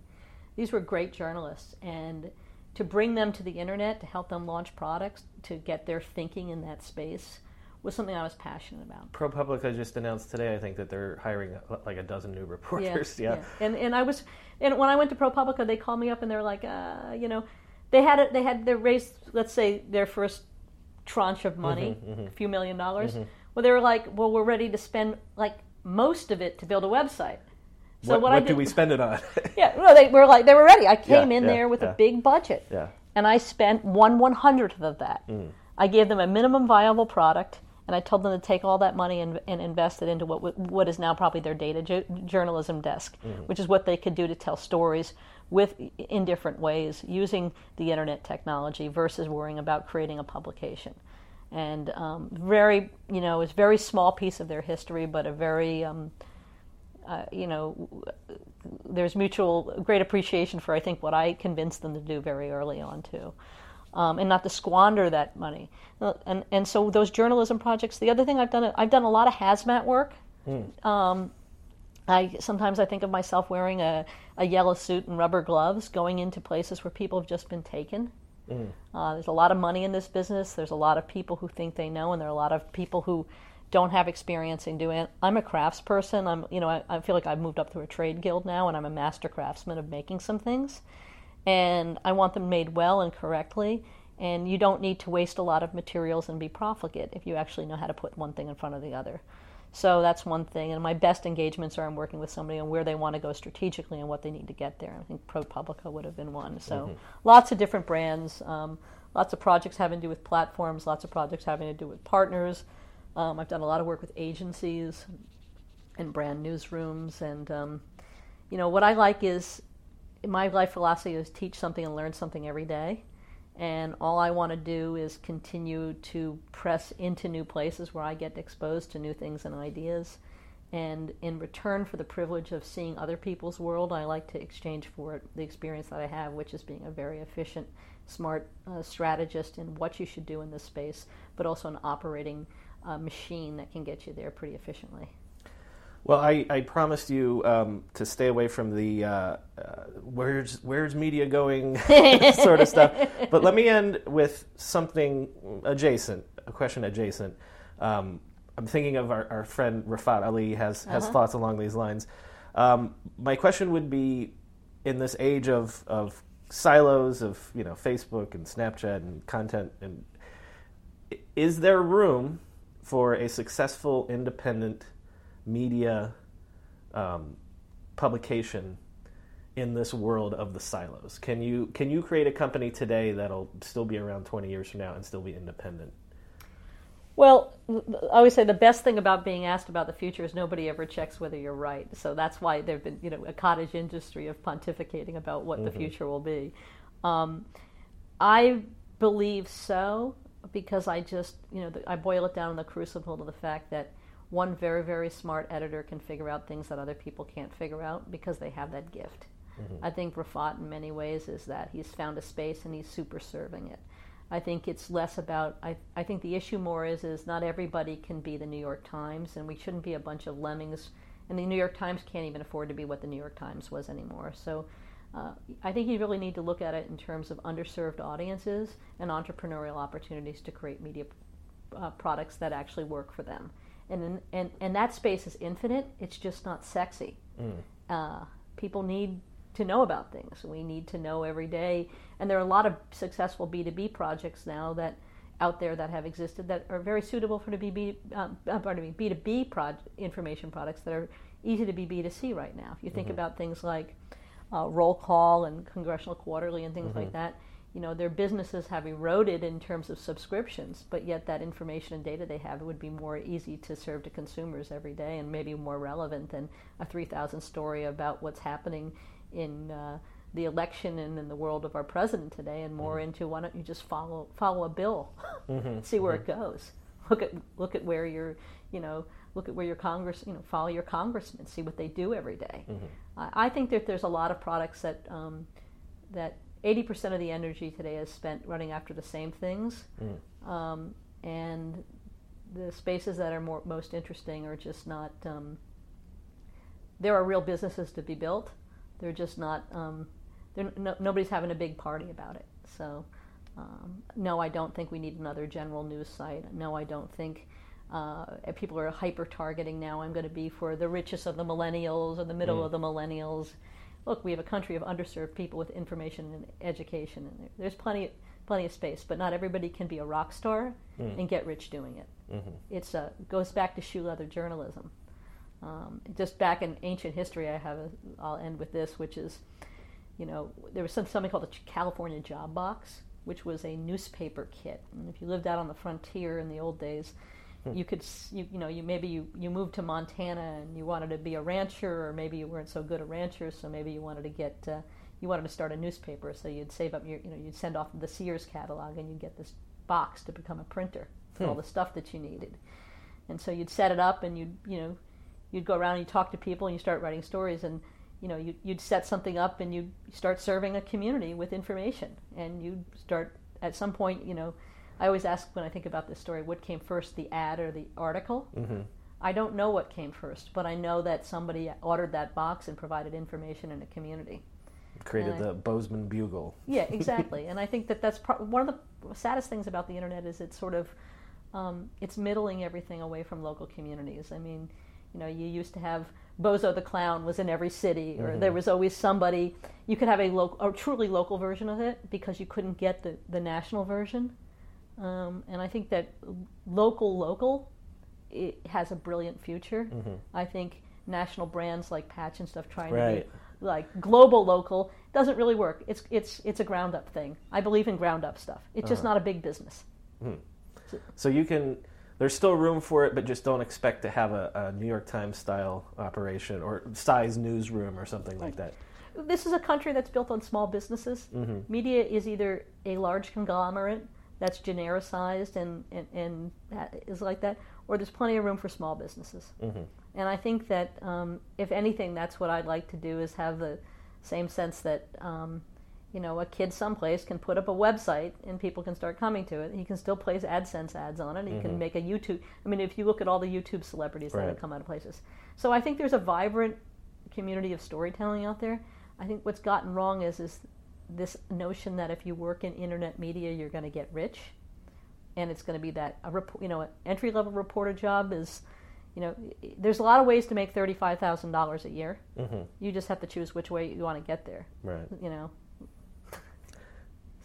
These were great journalists, and to bring them to the internet to help them launch products to get their thinking in that space was something I was passionate about. ProPublica just announced today, I think, that they're hiring uh, like a dozen new reporters. Yeah. <laughs> And and I was and when I went to ProPublica, they called me up and they're like, uh, you know, they had it. They had they raised, let's say, their first tranche of money, Mm-hmm, a few million dollars. Well, they were like, well, we're ready to spend like most of it to build a website. So what what, what I do we spend it on? <laughs> yeah, no, they were like they were ready. I came Yeah, in yeah, there with yeah. a big budget, yeah. and I spent one one hundredth of that. Mm. I gave them a minimum viable product, and I told them to take all that money and, and invest it into what what is now probably their data ju- journalism desk, Mm. which is what they could do to tell stories with in different ways using the internet technology versus worrying about creating a publication. And um, very, you know, it's a very small piece of their history, but a very um, uh, you know, there's mutual great appreciation for I think what I convinced them to do very early on too, um, and not to squander that money. Uh, And and so those journalism projects. The other thing I've done I've done a lot of hazmat work. Um, I sometimes I think of myself wearing a, a yellow suit and rubber gloves, going into places where people have just been taken. Uh, there's a lot of money in this business. There's a lot of people who think they know, and there are a lot of people who don't have experience in doing it. I'm a craftsperson. I'm, you know, I, I feel like I've moved up through a trade guild now, and I'm a master craftsman of making some things. And I want them made well and correctly. And you don't need to waste a lot of materials and be profligate if you actually know how to put one thing in front of the other. So that's one thing. And my best engagements are I'm working with somebody on where they want to go strategically and what they need to get there. I think ProPublica would have been one. So lots of different brands, um, lots of projects having to do with platforms, lots of projects having to do with partners. Um, I've done a lot of work with agencies and brand newsrooms. And, um, you know, what I like is my life philosophy is teach something and learn something every day. And all I want to do is continue to press into new places where I get exposed to new things and ideas. And in return for the privilege of seeing other people's world, I like to exchange for it the experience that I have, which is being a very efficient, smart uh, strategist in what you should do in this space, but also an operating uh, machine that can get you there pretty efficiently. Well, I, I promised you um, to stay away from the uh, uh, where's where's media going <laughs> sort of stuff. But let me end with something adjacent, a question adjacent. Um, I'm thinking of our, our friend Rafat Ali has has thoughts along these lines. Um, my question would be, in this age of of silos of you know Facebook and Snapchat and content and is there room for a successful independent media um, publication in this world of the silos? Can you can you create a company today that'll still be around 20 years from now and still be independent? Well, I always say the best thing about being asked about the future is nobody ever checks whether you're right. So that's why there've been, you know, a cottage industry of pontificating about what the future will be. Um, I believe so because I just, you know, I boil it down in the crucible to the fact that one very, very smart editor can figure out things that other people can't figure out because they have that gift. I think Rafat, in many ways, is that he's found a space and he's super serving it. I think it's less about. I, I think the issue more is is not everybody can be the New York Times, and we shouldn't be a bunch of lemmings. And the New York Times can't even afford to be what the New York Times was anymore. So. Uh, I think you really need to look at it in terms of underserved audiences and entrepreneurial opportunities to create media uh, products that actually work for them. And, and, and that space is infinite, it's just not sexy. Mm. Uh, people need to know about things. We need to know every day. And there are a lot of successful B2B projects now that out there that have existed that are very suitable for the BB, um, uh, pardon me, B2B information products that are easy to be B2C right now. If you think mm-hmm. about things like uh, roll call and congressional quarterly and things mm-hmm. like that. You know, their businesses have eroded in terms of subscriptions, but yet that information and data they have would be more easy to serve to consumers every day and maybe more relevant than a 3,000 story about what's happening in uh, the election and in the world of our president today, and more mm-hmm. into why don't you just follow follow a bill, mm-hmm. <laughs> see where it mm-hmm. goes. Look at look at where your you know look at where your Congress, you know, follow your congressman, see what they do every day. Mm-hmm. I, I, think that there's a lot of products that um, that 80% of the energy today is spent running after the same things, mm. um, and the spaces that are more most interesting are just not. Um, there are real businesses to be built. They're just not. Um, they're no, nobody's having a big party about it. So. Um, no, I don't think we need another general news site. No, I don't think uh, people are hyper targeting now. I'm going to be for the richest of the millennials or the middle mm. of the millennials. Look, we have a country of underserved people with information and education, and there's plenty, plenty of space. But not everybody can be a rock star mm. and get rich doing it. Mm-hmm. It's uh, goes back to shoe leather journalism. Um, just back in ancient history, I have. A, I'll end with this, which is, you know, there was some, something called the California Job Box, which was a newspaper kit. And if you lived out on the frontier in the old days, Hmm. you could you, you know you maybe you, you moved to Montana and you wanted to be a rancher or maybe you weren't so good a rancher so maybe you wanted to get uh, you wanted to start a newspaper so you'd save up your you know you'd send off the Sears catalog and you'd get this box to become a printer for hmm. all the stuff that you needed and so you'd set it up and you'd you know you'd go around and you talk to people and you start writing stories and you know you, you'd set something up and you start serving a community with information and you'd start at some point you know I always ask when I think about this story, what came first, the ad or the article? Mm-hmm. I don't know what came first, but I know that somebody ordered that box and provided information in a community. Created the Bozeman Bugle. Yeah, <laughs> exactly. and I think that that's pro- one of the saddest things about the internet is it's sort of um, it's middling everything away from local communities. I mean, you know, you used to have Bozo the Clown was in every city, or mm-hmm. there was always somebody. You could have a, local, a truly local version of it because you couldn't get the, the national version. Um, and I think that local, local, it has a brilliant future. Mm-hmm. I think national brands like Patch and stuff trying right. to be like global, local doesn't really work. It's it's it's a ground up thing. I believe in ground up stuff. It's just uh-huh. not a big business. Mm-hmm. So, so, you can. There's still room for it, but just don't expect to have a, a New York Times style operation or size newsroom or something like that. This is a country that's built on small businesses. Mm-hmm. Media is either a large conglomerate that's genericized and, and, and is like that, or there's plenty of room for small businesses. Mm-hmm. And I think that um, if anything, that's what I'd like to do is have the same sense that um, you know a kid someplace can put up a website and people can start coming to it. He can still place AdSense ads on it. He mm-hmm. can make a YouTube. I mean, if you look at all the YouTube celebrities right. that have come out of places, so I think there's a vibrant community of storytelling out there. I think what's gotten wrong is is this notion that if you work in internet media, you're going to get rich, and it's going to be that a rep- you know an entry level reporter job is, you know, there's a lot of ways to make thirty five thousand dollars a year. Mm-hmm. You just have to choose which way you want to get there. Right. You know.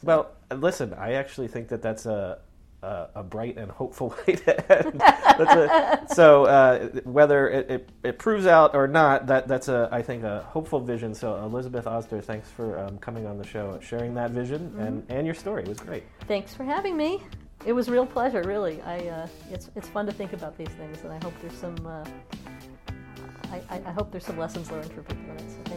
Well, listen, I actually think that that's a uh, a bright and hopeful way to end. a, so uh, whether it, it, it, proves out or not, that that's a I think a hopeful vision. So Elizabeth Osder, thanks for um, coming on the show, sharing that vision mm-hmm. and, and your story. It was great. Thanks for having me. It was a real pleasure, really. I uh, it's it's fun to think about these things, and I hope there's some uh, I, I, hope there's some lessons learned for people in it. So.